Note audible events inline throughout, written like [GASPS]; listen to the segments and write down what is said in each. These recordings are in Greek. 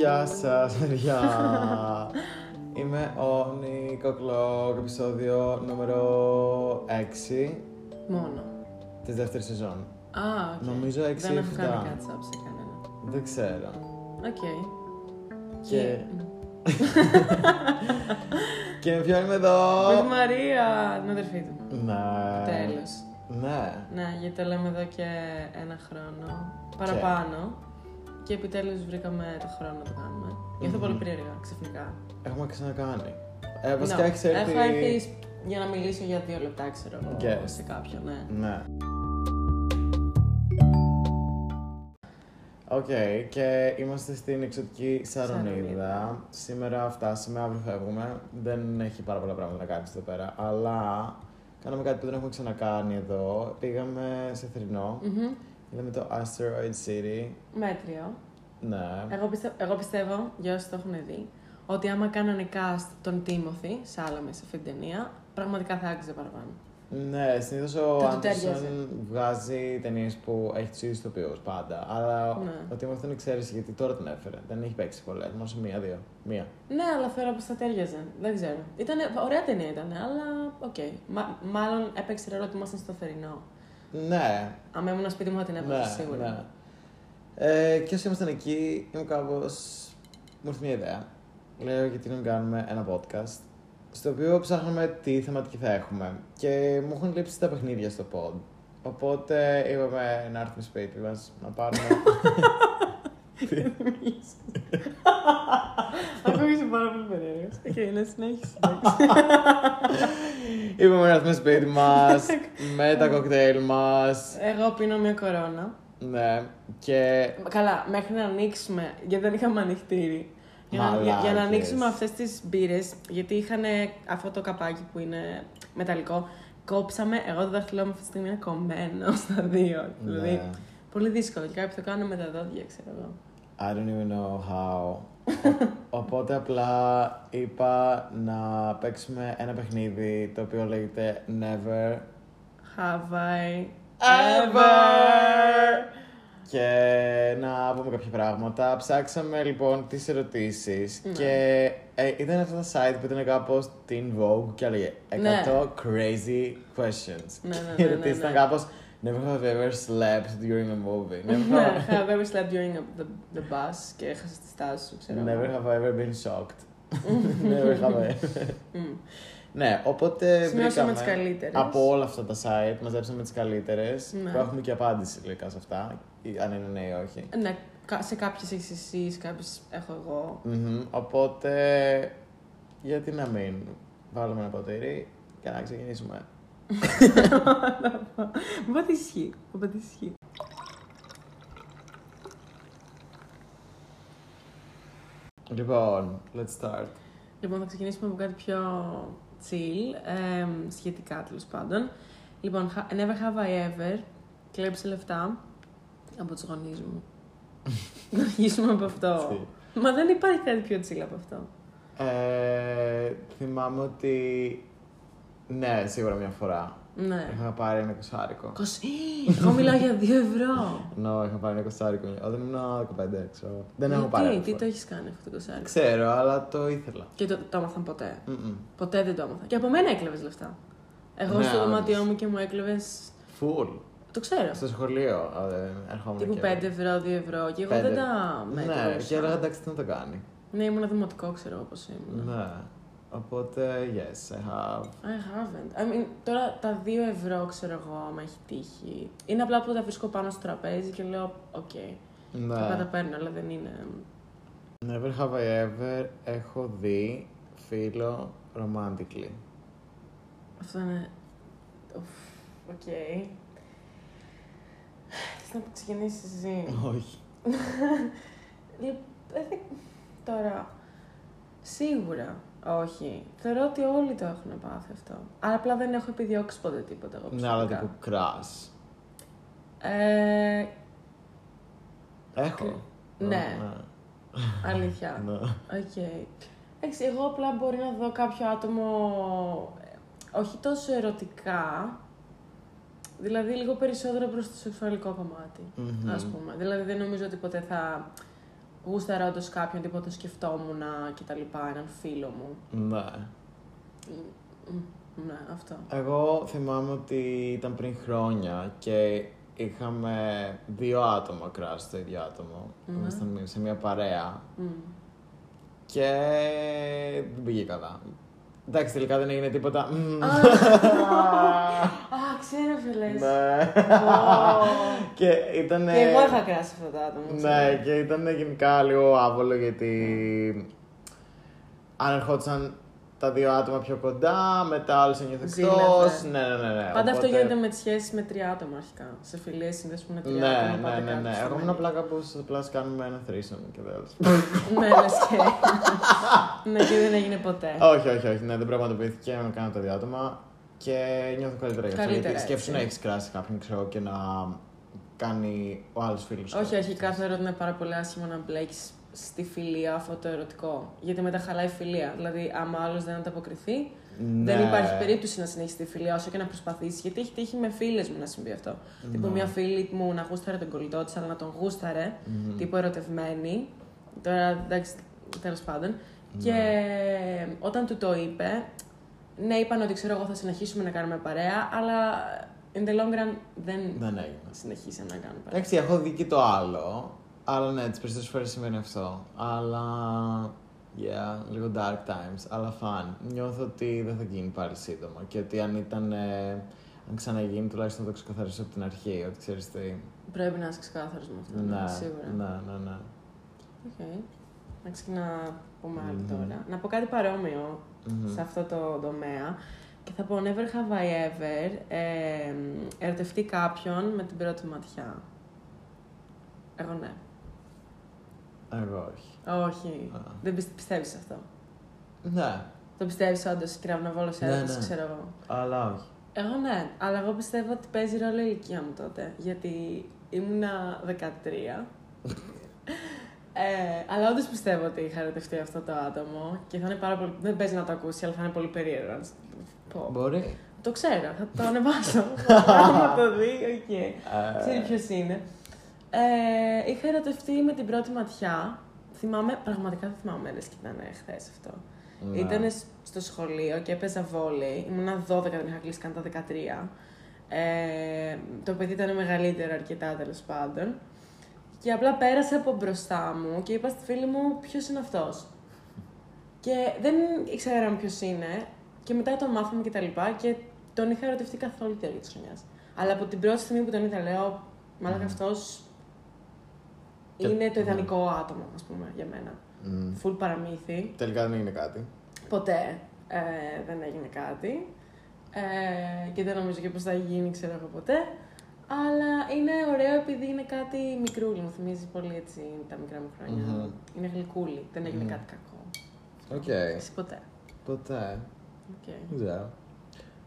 Γεια σας, [LAUGHS] παιδιά. Είμαι ο Νίκο Κλοκ, επεισόδιο νούμερο 6 Μόνο. της δεύτερης σεζόν. Α, οκ. Νομίζω έξι Δεν ή έχω εφτά. κάνει κάτι σε κανένα. Δεν ξέρω. Οκ. Και... [LAUGHS] και με ποιον είμαι εδώ; Με τη Μαρία, την αδερφή του. Ναι. Τέλος. Ναι. Ναι, γιατί το λέμε εδώ και ένα χρόνο παραπάνω. Και επιτέλους βρήκαμε το χρόνο να το κάνουμε. Νιώθω Μμμ. πολύ περίεργα, ξαφνικά. Έχουμε ξανακάνει. Ε, βασικά Ναι, έχεις έρθει... Έχω έρθει για να μιλήσω για δύο λεπτά, ξέρω εγώ, Guest. σε κάποιον, ναι. Ναι. Οκ, και είμαστε στην εξωτική Σαρονίδα. Σαρονίδα. Σήμερα φτάσαμε, αύριο φεύγουμε. Δεν έχει πάρα πολλά πράγματα να κάνεις εδώ πέρα. Αλλά κάναμε κάτι που δεν έχουμε ξανακάνει εδώ. Πήγαμε σε θρηνό. Μμμ. Είδαμε το Asteroid City. Μέτριο. Ναι. Εγώ, πιστε- εγώ πιστεύω, για όσοι το έχουν δει, ότι άμα κάνανε cast τον Τίμωθη, Σάλαμε σε αυτήν την ταινία, πραγματικά θα άξιζε παραπάνω. Ναι, συνήθως ο Θα του Άντερσον τέριαζε. βγάζει ταινίες που έχει τους ίδιους ηθοποιούς πάντα. Αλλά Ναι. ο Τίμωθη δεν εξαίρεση γιατί τώρα την έφερε. Δεν έχει παίξει πολλέ, μόνο σε μία-δύο. Μία. Ναι, αλλά θεωρώ πως θα ταίριαζε. Δεν ξέρω. Ήτανε, ωραία ταινία ήταν, αλλά οκ. Μα- μάλλον έπαιξε ρόλο ότι ήμασταν στο θερινό. Ναι, Αν ήμουν σπίτι μου θα την έβαζα ναι, σίγουρα. ναι. Ε, και όσοι ήμασταν εκεί, ήμουν κάπως. Μου ήρθε μια ιδέα. Λέω γιατί να μην κάνουμε ένα podcast. Στο οποίο ψάχνουμε τι θεματική θα έχουμε. Και μου έχουν λείψει τα παιχνίδια στο pod. Οπότε είπαμε να έρθουμε σπίτι μας να πάρουμε. [LAUGHS] Ακούγεσαι πάρα πολύ περίεργα. Οκ, ναι συνέχισε. είπαμε να έρθουμε σπίτι μας [LAUGHS] με τα κοκτέιλ μας. Εγώ πίνω μια Corona. Ναι. Και. Καλά, μέχρι να ανοίξουμε, γιατί δεν είχαμε ανοιχτήρι. Για να, για, για να Μαλάκες. ανοίξουμε αυτές τις μπύρες, γιατί είχαν αυτό το καπάκι που είναι μεταλλικό. Κόψαμε, εγώ το δάχτυλό μου αυτή τη στιγμή είναι κομμένο στα δύο. Δηλαδή, Ναι. πολύ δύσκολο. Και κάποιοι το κάνουν με τα δόντια, ξέρω εγώ. I don't even know how. Ο- [LAUGHS] Οπότε απλά είπα να παίξουμε ένα παιχνίδι το οποίο λέγεται Never Have I Ever! Και να πούμε κάποια πράγματα. Ψάξαμε λοιπόν τις ερωτήσεις Ναι. και ε, ήταν αυτά τα site που ήταν κάπως Teen Vogue και έλεγε 100 Ναι. crazy questions. Ναι, ναι, Και οι ναι, ναι, ερωτήσεις ήταν ναι. κάπως Never have ever slept during a movie. Never Ναι, have, have ever slept during the, the bus και έχασε τη στάση σου, ξέρω never εγώ. have I ever been shocked. [LAUGHS] Never have I ever. Μμ. Ναι, οπότε Σημειώσαμε βρήκαμε τις καλύτερες. από όλα αυτά τα site, μαζέψαμε τις καλύτερες, Ναι. που έχουμε και απάντηση λογικά σε αυτά, ή αν είναι ναι ή όχι. Ναι, κα- σε κάποιες έχεις εσύ, σε κάποιες έχω εγώ. Μμμ, Οπότε, γιατί να μην βάλουμε ένα ποτήρι και να ξεκινήσουμε. Μου πάτε ισχύει. Μου πάτε ισχύει. Λοιπόν, let's start. Λοιπόν, θα ξεκινήσουμε από κάτι πιο chill, εμ, σχετικά τέλος πάντων. Λοιπόν, ha- never have I ever κλέψει λεφτά από τους γονείς μου. [LAUGHS] Να αρχίσουμε από αυτό. Μα δεν υπάρχει κάτι πιο chill από αυτό. Ε, θυμάμαι ότι, ναι, σίγουρα μια φορά. Ναι. Είχα πάρει ένα κοσάρικο. Κοσ... Εγώ μιλάω για 2 ευρώ. [LAUGHS] Ναι, είχα πάρει ένα κοσάρικο όταν ήμουν 15, ξέρω. Δεν έχω Γιατί, πάρει. τι, άλλη τι φορά. το έχεις κάνει αυτό το κοσάρι. Ξέρω, αλλά το ήθελα. Και το, το έμαθαν ποτέ; Μμμ. Ποτέ δεν το έμαθα. Και από μένα έκλεβες λεφτά. Εγώ Ναι, στο όντως. δωμάτιό μου και μου έκλεβε. Φουλ. Το ξέρω. Στο σχολείο ε, ερχόμουν Τύπου και 5 ευρώ, 2 ευρώ. Και εγώ Πέντε. δεν τα μέτρησα. Ναι, και έλεγα εντάξει τι να το κάνει. Ναι, ήμουν δημοτικό, ξέρω πώς ήμουν. Ναι. Οπότε, yes, I have. I haven't. I mean, τώρα τα 2 ευρώ, ξέρω εγώ, άμα έχει τύχει. Είναι απλά που τα βρίσκω πάνω στο τραπέζι και λέω, οκ. Ναι. Okay. τα παίρνω, αλλά δεν είναι. Never have I ever έχω δει φίλο romantically. Αυτό είναι. Ουφ, Οκ. Θες να ξεκινήσεις εσύ. Όχι. [LAUGHS] Λοιπόν, ε, δεν- Τώρα, σίγουρα όχι. Θεωρώ ότι όλοι το έχουν πάθει αυτό. Αλλά απλά δεν έχω επιδιώξει ποτέ τίποτα εγώ Ναι, αλλά προσωπικά. τύπου crush. Ε, Έχω. Ναι. αλήθεια. [LAUGHS] Ναι. Οκ. Εντάξει, εγώ απλά μπορεί να δω κάποιο άτομο ε, όχι τόσο ερωτικά, δηλαδή λίγο περισσότερο προς το σεξουαλικό κομμάτι, Μμμ. ας πούμε. Δηλαδή δεν νομίζω ότι ποτέ θα γούσταρα όντως κάποιον, τίποτα το σκεφτόμουν και τα λοιπά, έναν φίλο μου. Ναι. Μ, Ναι, αυτό. Εγώ θυμάμαι ότι ήταν πριν χρόνια και είχαμε δύο άτομα κράσει το ίδιο άτομο. Ναι. Ήμασταν σε μια παρέα Μ. και δεν πήγε καλά. Εντάξει, τελικά δεν έγινε τίποτα. Μμμ. Α, [LAUGHS] ξέρω φίλες. Ναι. Ω. και ήταν. Και εγώ είχα κράσει αυτό το άτομο. ξέρω. Ναι, και ήταν γενικά λίγο άβολο γιατί αν ερχόντουσαν τα δύο άτομα πιο κοντά, μετά άλλος ένιωθε εκτό. Ζήλευε. Ναι, ναι, ναι, ναι. Πάντα αυτό Οπότε- γίνεται με τι σχέσει με τρία άτομα αρχικά. Σε φιλίες συνδέσεις που είναι τρία Ναι, άτομα. ναι, πάτε ναι, κάπου ναι. στο Εγώ ήμουν μέλλον. απλά κάπω απλά κάνουμε ένα θρήσιμο και τέλο. [LAUGHS] Ναι, λες και. ναι, και δεν έγινε ποτέ. όχι, όχι, όχι. Ναι, δεν πραγματοποιήθηκε με κάνα τα δύο άτομα και νιώθω καλύτερα γι' αυτό. Καλύτερα, Γιατί σκέψου έτσι. να έχεις κράσει κάποιον, ξέρω, και να κάνει ο άλλος φίλος. Όχι, αρχικά θεωρώ ότι είναι πάρα πολύ άσχημο να μπλέκεις στη φιλία αυτό το ερωτικό. Γιατί μετά χαλάει η φιλία. Δηλαδή, άμα άλλος δεν ανταποκριθεί, Ναι. δεν υπάρχει περίπτωση να συνεχίσει τη φιλία όσο και να προσπαθήσει. Γιατί έχει τύχει με φίλες μου να συμβεί αυτό. Τύπου Ναι. μια φίλη μου να γούσταρε τον κολλητό της, αλλά να τον γούσταρε, Μμμ. τύπου ερωτευμένη. Τώρα εντάξει, τέλος πάντων. Ναι. Και όταν του το είπε, ναι, είπαν ότι ξέρω εγώ θα συνεχίσουμε να κάνουμε παρέα, αλλά in the long run δεν, Δεν έγινε. συνεχίσαμε να κάνουμε παρέα. Εντάξει, έχω δει και το άλλο. Αλλά ναι, τις περισσότερες φορές σημαίνει αυτό. Αλλά. Yeah, λίγο dark times. Αλλά fun. Νιώθω ότι δεν θα γίνει πάλι σύντομα. Και ότι αν ήταν. ε, αν ξαναγίνει, τουλάχιστον θα το ξεκαθαρίσω από την αρχή. Ότι ξέρεις τι. Πρέπει να είσαι ξεκάθαρος με αυτό, Ναι, σίγουρα. ναι, ναι, ναι. Οκ. Εντάξει, να πούμε άλλο Μμμ. τώρα. Να πω κάτι παρόμοιο Μμμ. σε αυτό το τομέα. Και θα πω never have I ever ε, ερωτευτεί κάποιον με την πρώτη ματιά. Εγώ ναι. Εγώ όχι. Όχι. Α. Δεν πιστε, πιστεύεις αυτό; Ναι, Το πιστεύεις όντως, κεραυνοβόλος Ναι, έρωτας, ναι. ξέρω εγώ. αλλά όχι. Εγώ ναι, αλλά εγώ πιστεύω ότι παίζει ρόλο η ηλικία μου τότε. Γιατί ήμουνα 13. [LAUGHS] ε, αλλά όντως πιστεύω ότι είχα ερωτευτεί αυτό το άτομο και θα είναι πάρα πολύ. Δεν παίζει να το ακούσει, αλλά θα είναι πολύ περίεργο. να το πω. Μπορεί. Το ξέρω, θα το ανεβάσω. [LAUGHS] Θα το δει, οκ. Ε, Ξέρει ποιος είναι. Ε, είχα ερωτευτεί με την πρώτη ματιά. Θυμάμαι, πραγματικά δεν θυμάμαι, λες και ήταν χθες αυτό. ναι. Ήταν στο σχολείο και έπαιζα βόλεϊ. Ήμουνα 12, δεν είχα κλείσει καν τα 13. Ε, το παιδί ήταν μεγαλύτερο αρκετά τέλος πάντων. Και απλά πέρασε από μπροστά μου και είπα στη φίλη μου ποιος είναι αυτός; Και δεν ήξερα ποιος είναι. Και μετά το μάθαμε και τα λοιπά και τον είχα ερωτευτεί καθ' όλη τη διάρκεια της χρονιάς. Αλλά από την πρώτη στιγμή που τον είδα, λέω, μάλλον Μμμ. αυτός Και- είναι το ναι. ιδανικό άτομο, ας πούμε, για μένα. Μμ. Full παραμύθι. Τελικά δεν έγινε κάτι. Ποτέ ε, δεν έγινε κάτι. Ε, και δεν νομίζω και πως θα γίνει, ξέρω εγώ ποτέ. Αλλά είναι ωραίο επειδή είναι κάτι μικρούλι. Μου θυμίζει πολύ έτσι τα μικρά μου χρόνια. Μμμ. Είναι γλυκούλι. Δεν έγινε Μμμ. κάτι κακό. Οκ. Εσύ ποτέ. Ποτέ. Οκ. Δεν ξέρω.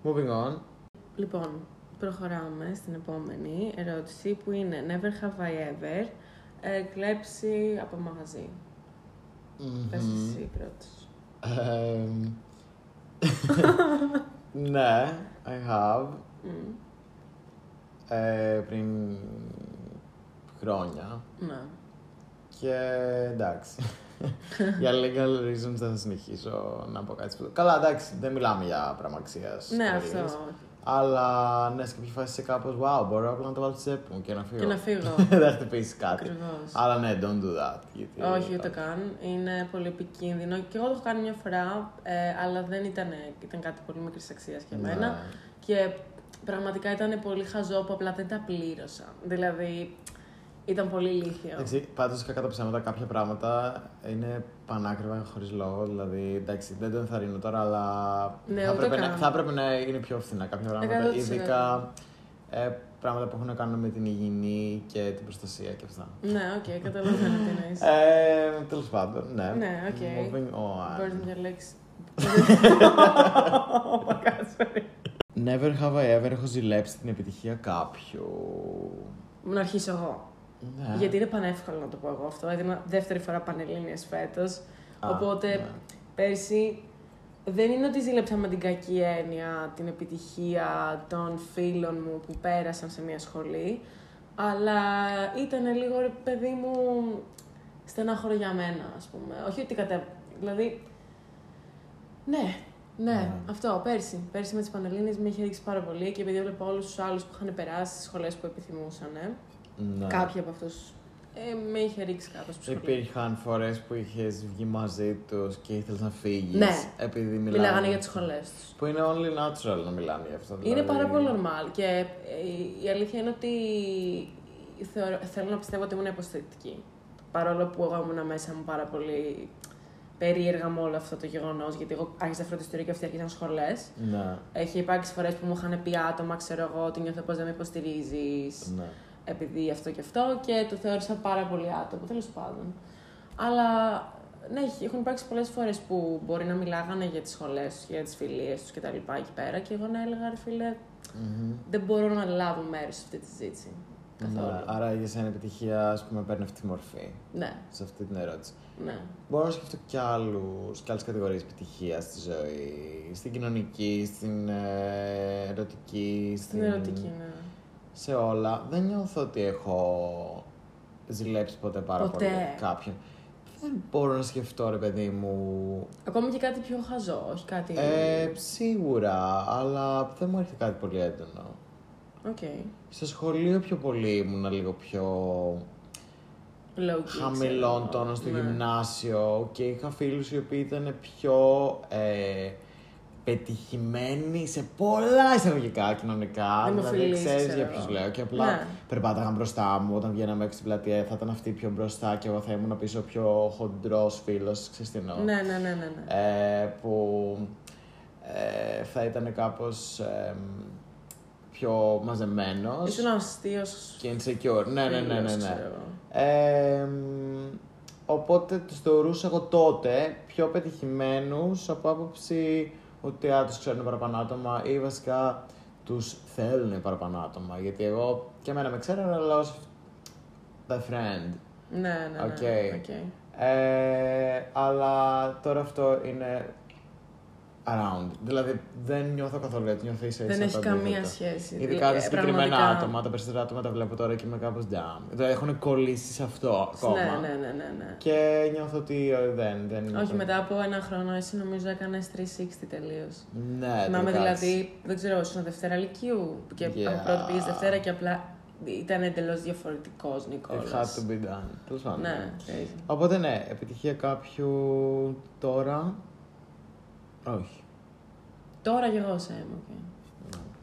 Moving on. Λοιπόν, προχωράμε στην επόμενη ερώτηση που είναι Never have I ever ε, κλέψει από μαγαζί. Πες Μμμ. εσύ πρώτος. Εμ, [LAUGHS] ναι, I have. Μμ, Ε, πριν χρόνια. Ναι. Και εντάξει. [LAUGHS] για legal reasons δεν θα συνεχίσω να πω κάτι. Καλά, εντάξει, δεν μιλάμε για πραγμαξία. Ναι, αυτό. Αλλά ναι, σε κάποια φάση είσαι κάπως, wow, μπορώ απλά να το βάλω στη τσέπη μου και να φύγω. Και να φύγω. [LAUGHS] δεν θα χτυπήσεις κάτι. Ακριβώς. Αλλά ναι, don't do that. Γιατί... Όχι, ούτε καν. Είναι πολύ επικίνδυνο. Και εγώ το έχω κάνει μια φορά, ε, αλλά δεν ήταν, ήταν κάτι πολύ μικρής αξίας για Ναι. μένα. Και πραγματικά ήταν πολύ χαζό που απλά δεν τα πλήρωσα. Δηλαδή, ήταν πολύ ηλίθιο. Εντάξει, πάντως κακά τα ψέματα, κάποια πράγματα είναι πανάκριβα χωρίς λόγο. Δηλαδή, εντάξει, δεν το ενθαρρύνω τώρα, αλλά Ναι, θα, ούτε έπρεπε να, καν. θα έπρεπε να είναι πιο φθηνά κάποια πράγματα. 100%. Ειδικά ε, πράγματα που έχουν να κάνουν με την υγιεινή και την προστασία και αυτά. Ναι, οκ, καταλαβαίνω τι εννοείς. Ε, Τέλος πάντων, ναι. Ναι, οκ. Moving on. Μπορείς να διαλέξεις. [LAUGHS] Never have I ever έχω ζηλέψει την επιτυχία κάποιου. Να αρχίσω εγώ. Ναι. Γιατί είναι πανεύκολο να το πω εγώ αυτό. Έδινα δεύτερη φορά πανελλήνιες φέτος. Α, Οπότε ναι. πέρσι δεν είναι ότι ζήλεψα με την κακή έννοια την επιτυχία των φίλων μου που πέρασαν σε μια σχολή, αλλά ήταν λίγο ρε παιδί μου στενάχωρο για μένα, ας πούμε. Όχι ότι κατέ... Δηλαδή, ναι, ναι, Ναι. αυτό, πέρσι. Πέρσι με τις Πανελλήνες με είχε ρίξει πάρα πολύ και επειδή έβλεπα όλους τους άλλους που είχαν περάσει στις σχολές που επιθυμούσαν, Ναι. κάποιοι από αυτούς ε, με είχε ρίξει κάπως ψυχή. Υπήρχαν φορές που είχες βγει μαζί τους και ήθελες να φύγεις. Ναι. Επειδή μιλάγανε. Μιλάγανε για τις σχολές τους. Που είναι only natural να μιλάνε γι' αυτό. Είναι δηλαδή. πάρα πολύ normal και ε, η αλήθεια είναι ότι θεωρώ, θέλω να πιστεύω ότι ήμουν υποστηρικτική. Παρόλο που εγώ ήμουν μέσα μου πάρα πολύ περίεργα με όλο αυτό το γεγονός, γιατί εγώ άρχισα φροντιστήριο και αυτοί άρχισαν σχολές. Ναι. Έχει υπάρξει φορές που μου είχαν πει άτομα, ξέρω εγώ, ότι νιώθω πως δεν με υποστηρίζεις, ναι. Επειδή αυτό και αυτό, και το θεώρησα πάρα πολύ άτομο, τέλος πάντων. Αλλά ναι, έχει- έχουν υπάρξει πολλές φορές που μπορεί να μιλάγανε για τις σχολές τους, για τις φιλίες τους κτλ. εκεί πέρα, και εγώ να έλεγα, ρε φίλε, Μμμ. δεν μπορώ να λάβω μέρος σε αυτή τη συζήτηση. Καθόλου. Ναι. Άρα για σένα επιτυχία, ας πούμε, παίρνει αυτή τη μορφή. Ναι, Σε αυτή την ερώτηση. ναι. Μπορώ να σκεφτώ κι, άλλους, κι άλλες κατηγορίες επιτυχίας στη ζωή. Στην κοινωνική, στην ε, ερωτική. Στην ερωτική, ναι. Σε όλα. Δεν νιώθω ότι έχω ζηλέψει ποτέ πάρα Ποτέ. πολύ κάποιον. Δεν μπορώ να σκεφτώ, ρε παιδί μου. Ακόμη και κάτι πιο χαζό, όχι κάτι. Ε, σίγουρα, αλλά δεν μου έρθει κάτι πολύ έντονο. Οκ. Στο σχολείο πιο πολύ ήμουν λίγο πιο Low key, χαμηλών ξέρω. τόνων στο Ναι. γυμνάσιο και είχα φίλους οι οποίοι ήταν πιο ε, πετυχημένοι σε πολλά εισαγωγικά κοινωνικά. δηλαδή Δημοφιλείς, ξέρεις ξέρω για ποιους εγώ. λέω. Και απλά Ναι. περπάταγαν μπροστά μου όταν βγαίναμε έξω στην πλατεία. Θα ήταν αυτοί πιο μπροστά και εγώ θα ήμουν πίσω πιο χοντρός φίλος. Ξέρεις τι εννοώ. Ναι, ναι, ναι, ναι. ναι. Ε, που ε, θα ήταν κάπως ε, πιο μαζεμένος Ήσουν αστείο. και insecure. Ναι, ναι, ναι, ναι. ναι. Εγώ. Ε, μ, οπότε τους θεωρούσα εγώ τότε πιο πετυχημένους από άποψη ότι α, τους ξέρουν παραπάνω άτομα ή βασικά τους θέλουν παραπάνω άτομα. Γιατί εγώ και εμένα με ξέρουν, αλλά ως the friend. Ναι, ναι, ναι. Οκ. οκ. Ε, αλλά τώρα αυτό είναι around. Δηλαδή δεν νιώθω καθόλου έτσι, νιώθω ίσα Δεν ίσα έχει το καμία αντίθετο. σχέση. Ειδικά τα Ε, συγκεκριμένα πραγματικά. άτομα, τα περισσότερα άτομα τα βλέπω τώρα και είμαι κάπως down. Δηλαδή έχουν κολλήσει σε αυτό ακόμα. Ναι, ναι, ναι, ναι, ναι. Και νιώθω ότι ε, δεν. δεν Όχι, μετά από ένα χρόνο εσύ νομίζω έκανες 360 τελείως. Ναι, Θυμάμαι τελικά, δηλαδή, δεν ξέρω, ήσουν Δευτέρα Λυκειού και Yeah. από πρώτη πήγες Δευτέρα και απλά ήταν εντελώς διαφορετικός It Νικόλα. had to be done. Τέλος πάντων. Ναι, crazy. Οπότε ναι, επιτυχία κάποιου τώρα. Όχι. Τώρα και εγώ σε έμω. Okay.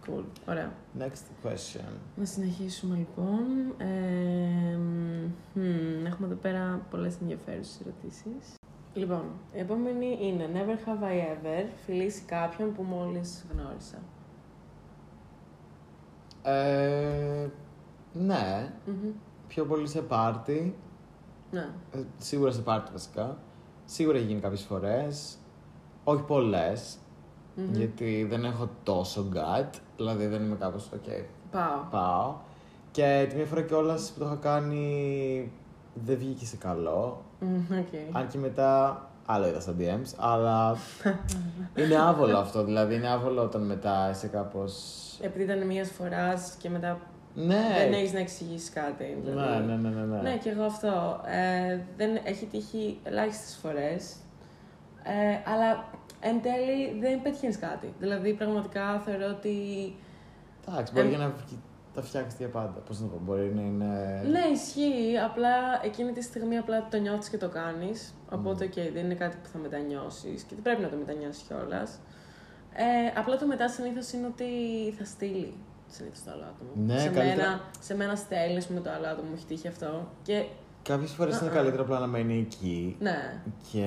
Cool. Ωραία. Next question. Να συνεχίσουμε λοιπόν. Ε, μ, έχουμε εδώ πέρα πολλές ενδιαφέρουσες ερωτήσεις. Λοιπόν, η επόμενη είναι Never have I ever φιλήσει κάποιον που μόλις γνώρισα. Ε, ναι, Μμμ. πιο πολύ σε πάρτι. Ναι. Ε, Σίγουρα σε πάρτι βασικά. Σίγουρα έχει γίνει κάποιες φορές. Όχι πολλές, Μμμ. γιατί δεν έχω τόσο guts. Δηλαδή δεν είμαι κάπως, οκ, Πάω. πάω. Και τη μία φορά κιόλας που το είχα κάνει δεν βγήκε σε καλό. Μμμ, οκ. Αν και μετά άλλο είδα στα DMs, αλλά [LAUGHS] είναι άβολο αυτό. Δηλαδή είναι άβολο όταν μετά είσαι κάπως... Επειδή ήταν μίας φοράς και μετά Ναι, δεν έχεις να εξηγήσεις κάτι. ναι, δηλαδή. ναι, ναι, ναι, ναι. Ναι, και εγώ αυτό. Ε, δεν έχει τύχει ελάχιστες φορές. Ε, αλλά εν τέλει δεν πετυχαίνεις κάτι. Δηλαδή, πραγματικά θεωρώ ότι. Εντάξει, μπορεί Ε, και να βγει- τα φτιάξεις για πάντα. Πώς να το πω, μπορεί να είναι. Ναι, ισχύει. Απλά εκείνη τη στιγμή απλά το νιώθεις και το κάνεις. Οπότε, οκ, δεν είναι κάτι που θα μετανιώσεις και δεν πρέπει να το μετανιώσεις κιόλας. Ε, απλά το μετά συνήθως είναι ότι θα στείλει συνήθως το άλλο άτομο. Ναι, σε, καλύτερα- μένα, σε μένα στέλνεις με το άλλο άτομο, μου έχει τύχει αυτό. Και Κάποιες φορές είναι Α-α. καλύτερα απλά να μένει εκεί ναι, και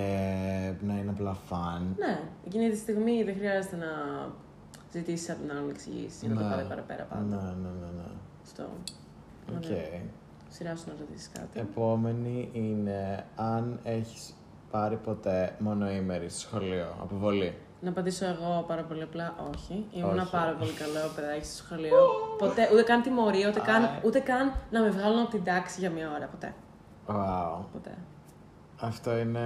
να είναι απλά fun. Ναι, εκείνη τη στιγμή δεν χρειάζεται να ζητήσεις από την άλλη εξηγήσεις ή να το Ναι. πάει παραπέρα Ναι, πάντα. ναι, ναι. ναι. Αυτό. Οκ. Ωραία. Σειρά σου να ρωτήσεις κάτι. Επόμενη είναι αν έχεις πάρει ποτέ μονοήμερη στο σχολείο. Αποβολή; Να απαντήσω εγώ πάρα πολύ απλά, όχι. Ήμουν Όχι. πάρα πολύ καλό παιδάκι στο σχολείο. Ποτέ, ούτε καν τιμωρία, ούτε καν, Α. ούτε καν να με βγάλουν από την τάξη για μία ώρα. Ποτέ. Wow. Ποτέ. Αυτό είναι.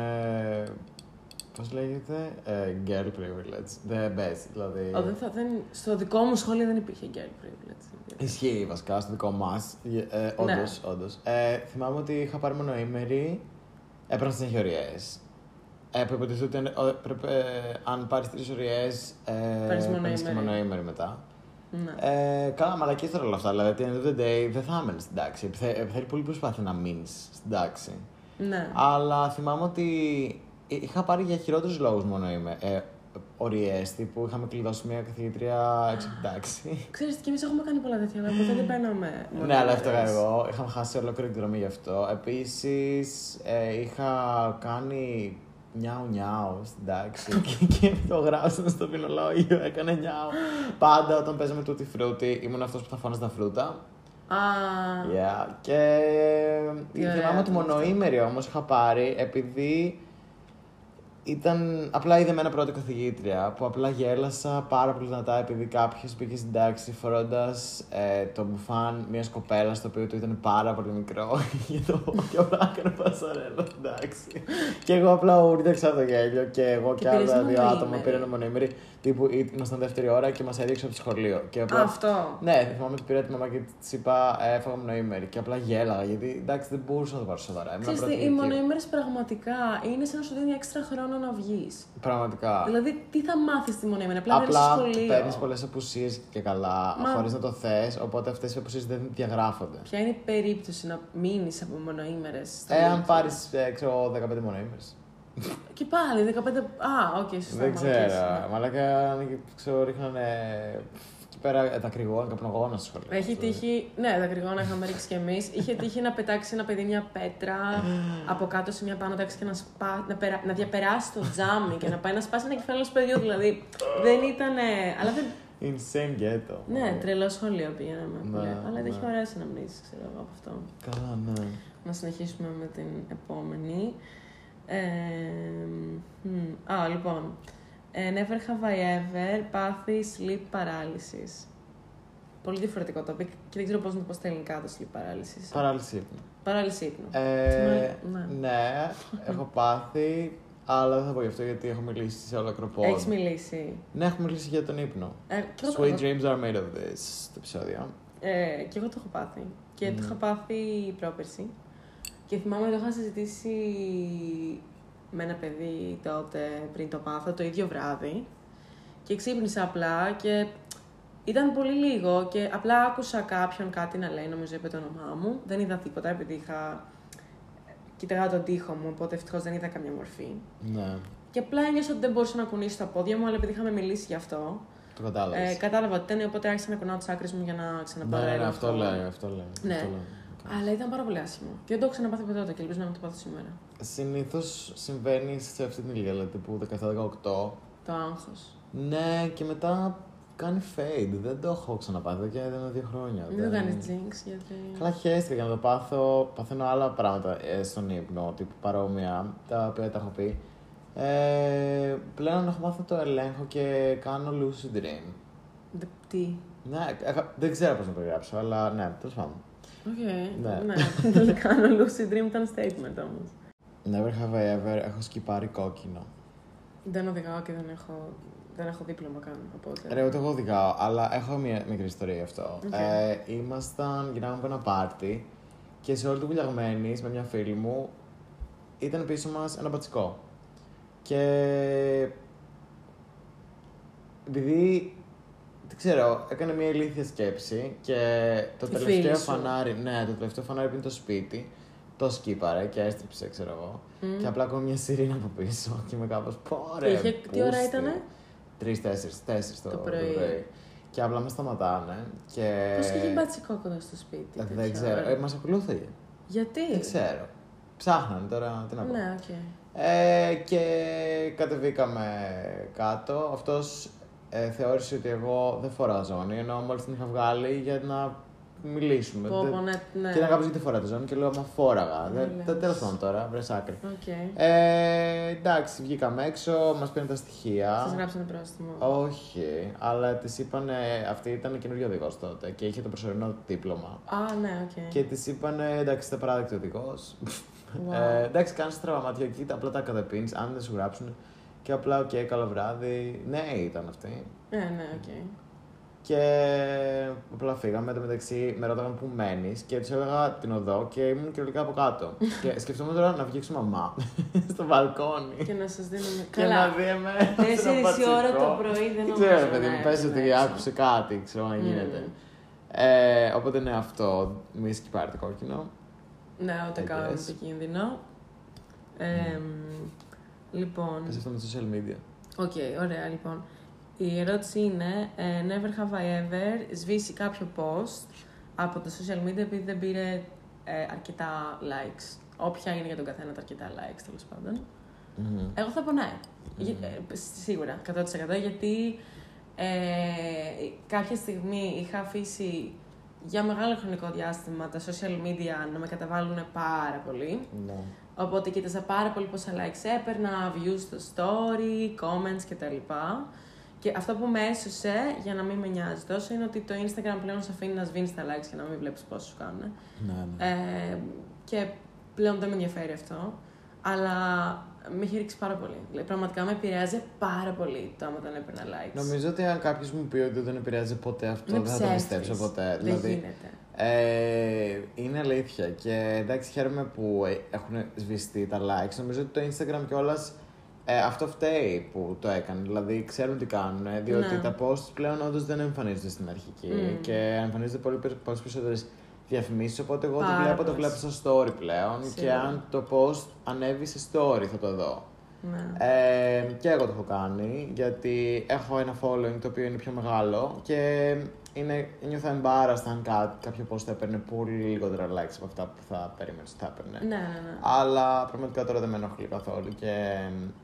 Πώς λέγεται, ε, girl privilege. The best, δηλαδή. Ο, δεν θα, δεν, στο δικό μου σχολείο δεν υπήρχε girl privilege. Ισχύει βασικά στο δικό μας. Ε, όντως, Ναι. όντως. Ε, θυμάμαι ότι είχα πάρει μονοήμερη έπαιρνα συνέχεια ωριέ. Ε, που υποτίθεται ότι ο- πρέπει, ε, αν πάρεις τρεις ωριέ. Ε, Παίρνεις παίρνεις μονοήμερη. και μονοήμερη μετά. Ναι. Ε, καλά, μαλακίες τώρα όλα αυτά. Δηλαδή, at the end of the day δεν θα έμενε στην τάξη. Επιθε- Θέλει πολύ προσπάθεια να μείνεις στην τάξη. ναι. Αλλά θυμάμαι ότι είχα πάρει για χειρότερους λόγους μόνο είμαι. Ε, οριές, τύπου είχαμε κλειδώσει μια καθηγήτρια έξω από την τάξη. [LAUGHS] Ξέρεις, και εμείς έχουμε κάνει πολλά τέτοια, αλλά ποτέ δεν παίρναμε. ναι, αλλά έφταγα μονοήμερες. εγώ. Είχαμε χάσει ολόκληρη τη δρομή γι' αυτό. Επίσης, ε, είχα κάνει νιάου νιάου στην τάξη και, και το γράψαμε στο ποινολόγιο. Έκανε νιάου. Πάντα όταν παίζαμε τούτη φρούτη, ήμουν αυτός που θα φώναζε φρούτα. Α, Yeah. Και Τι ωραία θυμάμαι ότι ήταν αυτό. μονοήμερη όμως είχα πάρει επειδή ήταν απλά είδε με ένα πρώτη καθηγήτρια που απλά γέλασα πάρα πολύ δυνατά επειδή κάποιος πήγε στην τάξη φορώντας ε, το μπουφάν μιας κοπέλας το οποίο του ήταν πάρα πολύ μικρό [LAUGHS] για το και απλά έκανε πασαρέλα στην τάξη. και εγώ απλά ούρταξα το γέλιο και εγώ και, Και πήρες άλλα δύο μονοήμερη. άτομα πήραν μονοήμερη τύπου ήμασταν δεύτερη ώρα και μας έδιωξε από το σχολείο. Και απλά αυτό. ναι, θυμάμαι ότι πήρα τη μαμά και της είπα «Ε, έφαγα μονοήμερη και απλά γέλαγα γιατί εντάξει δεν μπορούσα να το πάρω σοβαρά. Ήμουν Ξέρεις τι, πρώτη οι ηλικία. μονοήμερες πραγματικά είναι σαν να σου δίνει έξτρα χρόνο να βγεις. Πραγματικά. Δηλαδή, τι θα μάθεις τη μονοήμερη, απλά, μένεις στο Απλά σχολείο. παίρνεις πολλές απουσίες και καλά Μα- χωρίς να το θες, οπότε αυτές οι απουσίες δεν διαγράφονται. Ποια είναι η περίπτωση να μείνεις από μονοήμερες στο Ε, αν Λύκειο; πάρεις, ξέρω, 15 μονοήμερες. Και πάλι, 15. Α, οκ, σωστά. Δεν μ' ξέρω. αρέσει, ναι. Μαλάκα, ξέρω, ρίχνανε. Εκεί πέρα ε, δακρυγόνα, καπνογόνα στο σχολείο. Έχει τύχει, ναι, δακρυγόνα είχαμε ρίξει κι εμείς. Είχε τύχει να πετάξει ένα παιδί μια πέτρα από κάτω σε μια πάνω τάξη και να, σπά, να, περα, να διαπεράσει το τζάμι και να πάει να σπάσει ένα κεφάλι ενός παιδιού. Δηλαδή δεν ήταν. Αλλά δεν. Insane ghetto. Ναι, τρελό σχολείο πήγαμε. Ναι, πολύ. Αλλά δεν ναι. είχε ωραίες αναμνήσεις, ξέρω εγώ από αυτό. Καλά, ναι. Να συνεχίσουμε με την επόμενη. Ε, μ, α, λοιπόν. Ε, never have I ever πάθει sleep paralysis. Πολύ διαφορετικό το και δεν ξέρω πώς να το πω στα ελληνικά το sleep paralysis. Παράλυση ύπνου. Παράλυση ύπνου. Ε, Ναι. ναι, έχω πάθει, αλλά δεν θα πω γι' αυτό γιατί έχω μιλήσει σε ολόκληρο επεισόδιο. Έχεις μιλήσει. Ναι, έχω μιλήσει για τον ύπνο. Ε, και εγώ το- Sweet dreams are made of this, το επεισόδιο. Ε, και εγώ το έχω πάθει. Και το Μμμ. είχα πάθει πρόπερση. Και θυμάμαι ότι το είχα συζητήσει με ένα παιδί τότε πριν το πάθω, το ίδιο βράδυ. Και ξύπνησα απλά και ήταν πολύ λίγο και απλά άκουσα κάποιον κάτι να λέει, νομίζω είπε το όνομά μου. Δεν είδα τίποτα επειδή είχα... Κοίταγα τον τοίχο μου, οπότε ευτυχώς δεν είδα καμιά μορφή. Ναι, Και απλά ένιωσα ότι δεν μπορούσα να κουνήσω τα πόδια μου, αλλά επειδή είχαμε μιλήσει γι' αυτό, το κατάλαβες. ε, κατάλαβα ότι ήταν, οπότε άρχισα να κουνάω τις άκρες μου για να ξαναπάρω. ναι, ναι, έλεγχο. αυτό λέει, αυτό λέει. Ναι. Αυτό λέει. Αλλά ήταν πάρα πολύ άσχημο. Και δεν το έχω ξαναπάθει ποτέ τότε και ελπίζω να μην το πάθω σήμερα. Συνήθως συμβαίνει σε αυτή την ηλικία, δηλαδή τύπου 17-18. Το άγχος. Ναι, και μετά κάνει fade. Δεν το έχω ξαναπάθει εδώ και ένα-δύο χρόνια. Μην το κάνεις jinx, γιατί. Καλά, χαίστηκα για να το πάθω. Παθαίνω άλλα πράγματα ε, στον ύπνο, τύπου παρόμοια, τα οποία τα έχω πει. Ε, πλέον έχω μάθει να το ελέγχω και κάνω lucid dream. Δε- Τι; Ναι, έχω- δεν ξέρω πώς να το γράψω, αλλά ναι, τέλος πάντων. Οκ. Ναι. Ναι. Δεν κάνω lucid dream, ήταν statement όμως. Never have I ever έχω σκιπάρει κόκκινο. Δεν οδηγάω και δεν έχω, δεν έχω δίπλωμα καν. Οπότε. Ρε, ούτε εγώ οδηγάω, αλλά έχω μια μικρή ιστορία γι' αυτό. Οκ. Ε, ήμασταν, γυρνάμε από ένα πάρτι και σε όλη τη Βουλιαγμένης με μια φίλη μου ήταν πίσω μας ένα μπατσικό. Και επειδή δεν ξέρω, έκανε μια ηλίθια σκέψη και το Η τελευταίο φίλη σου. φανάρι, ναι, το τελευταίο φανάρι που είναι το σπίτι, το σκύπαρε και έστριψε, ξέρω εγώ. Μμ. Και απλά ακόμα μια σιρήνα από πίσω και είμαι κάπως. Πόρε! Είχε- τι ώρα ήτανε; Τρει-τέσσερι, τέσσερις το, Το πρωί. Και απλά με σταματάνε. Και... Πώς και είχε μπατσικό κοντά στο σπίτι. Ε, τέτοια Δεν ξέρω. ώρα. Ε, Μας ακολούθησε. Γιατί; Δεν ξέρω. Ψάχνανε τώρα, τι να πω. Ναι, οκ. Ε, και κατεβήκαμε κάτω. Αυτός ε, θεώρησε ότι εγώ δεν φοράω ζώνη, ενώ μόλις την είχα βγάλει για να μιλήσουμε. Πω, Δεν- πω, ναι, ναι. Και ήταν κάπως γιατί φοράτε ζώνη και λέω Μα φόραγα. Ναι, Δεν- λες. Δεν τέλος πάντων τώρα, βρες άκρη. Οκ. Ε, εντάξει, βγήκαμε έξω, μας πήραν τα στοιχεία. Σας γράψανε πρόστιμο. Όχι, αλλά της είπαν, αυτή ήταν καινούρια οδηγός τότε και είχε το προσωρινό δίπλωμα. Α, ναι, οκ. Και της είπαν, εντάξει, είστε απαράδεκτη οδηγός. Wow. Ε, εντάξει, κάνεις στραβά μάτια εκεί, απλά τα καταπίνει, αν δεν σου γράψουν. Και απλά, οκ, καλό βράδυ. Ναι, ήταν αυτή. Ναι, ναι, οκ. Και απλά φύγαμε. Εν τω μεταξύ με ρώταγαν πού μένεις και τους έλεγα την οδό και ήμουν κυριολεκτικά από κάτω. [LAUGHS] και σκεφτόμουν τώρα να βγει η μαμά [LAUGHS] στο μπαλκόνι. Και να σας δίνουμε. Και να δει εμένα. Τέσσερις η ώρα το πρωί δεν νομίζω. Ξέρω, παιδί μου, να πες έπαιρνε ότι έξω. άκουσε κάτι, ξέρω αν Μμμ. γίνεται. Ε, οπότε ναι, αυτό. Μη σκιπάρετε το κόκκινο. Ναι, ούτε I καν guess. επικίνδυνο. Ε, Λοιπόν, Πες αυτό με social media. οκ, ωραία λοιπόν. Η ερώτηση είναι, ε, never have I ever σβήσει κάποιο post από τα social media επειδή δεν πήρε ε, αρκετά likes. Όποια είναι για τον καθένα τα αρκετά likes, τέλος πάντων. Μμμ. Εγώ θα πω ναι. Γι- ε, σίγουρα, 100% γιατί ε, κάποια στιγμή είχα αφήσει για μεγάλο χρονικό διάστημα τα social media να με καταβάλουν πάρα πολύ. Ναι. Οπότε κοίταζα πάρα πολύ πόσα likes έπαιρνα, views στο story, comments κτλ. Και αυτό που με έσωσε, για να μην με νοιάζει τόσο, είναι ότι το Instagram πλέον σε αφήνει να σβήνεις τα likes και να μην βλέπεις πόσο σου κάνουν. Ναι, ναι. Ε, και πλέον δεν με ενδιαφέρει αυτό. Αλλά με έχει ρίξει πάρα πολύ. Δηλαδή, πραγματικά με επηρεάζει πάρα πολύ το άμα δεν έπαιρνα likes. Νομίζω ότι αν κάποιος μου πει ότι δεν επηρεάζει ποτέ αυτό, Είναι δεν θα το ψεύτης. πιστέψω ποτέ. Δεν δηλαδή, γίνεται. Ε, είναι αλήθεια και εντάξει χαίρομαι που ε, έχουν σβηστεί τα likes. Νομίζω ότι το Instagram κιόλας ε, αυτό φταίει που το έκανε. Δηλαδή ξέρουν τι κάνουν. Διότι Ναι. τα posts πλέον όντως δεν εμφανίζονται στην αρχική Μμμ. και εμφανίζονται πολύ, περι- πολλές περισσότερες διαφημίσεις οπότε εγώ το Πάρα βλέπω, το πολλές. βλέπω στο story πλέον και Σίγουρα. αν το post ανέβει σε story θα το δω. Ναι. Ε, και εγώ το έχω κάνει γιατί έχω ένα following το οποίο είναι πιο μεγάλο και είναι, νιώθω embarrassed αν κάτι, κάποιο post θα έπαιρνε πολύ λιγότερα likes από αυτά που θα περίμενες ότι θα έπαιρνε. ναι, ναι, ναι. Αλλά πραγματικά τώρα δεν με ενοχλεί καθόλου και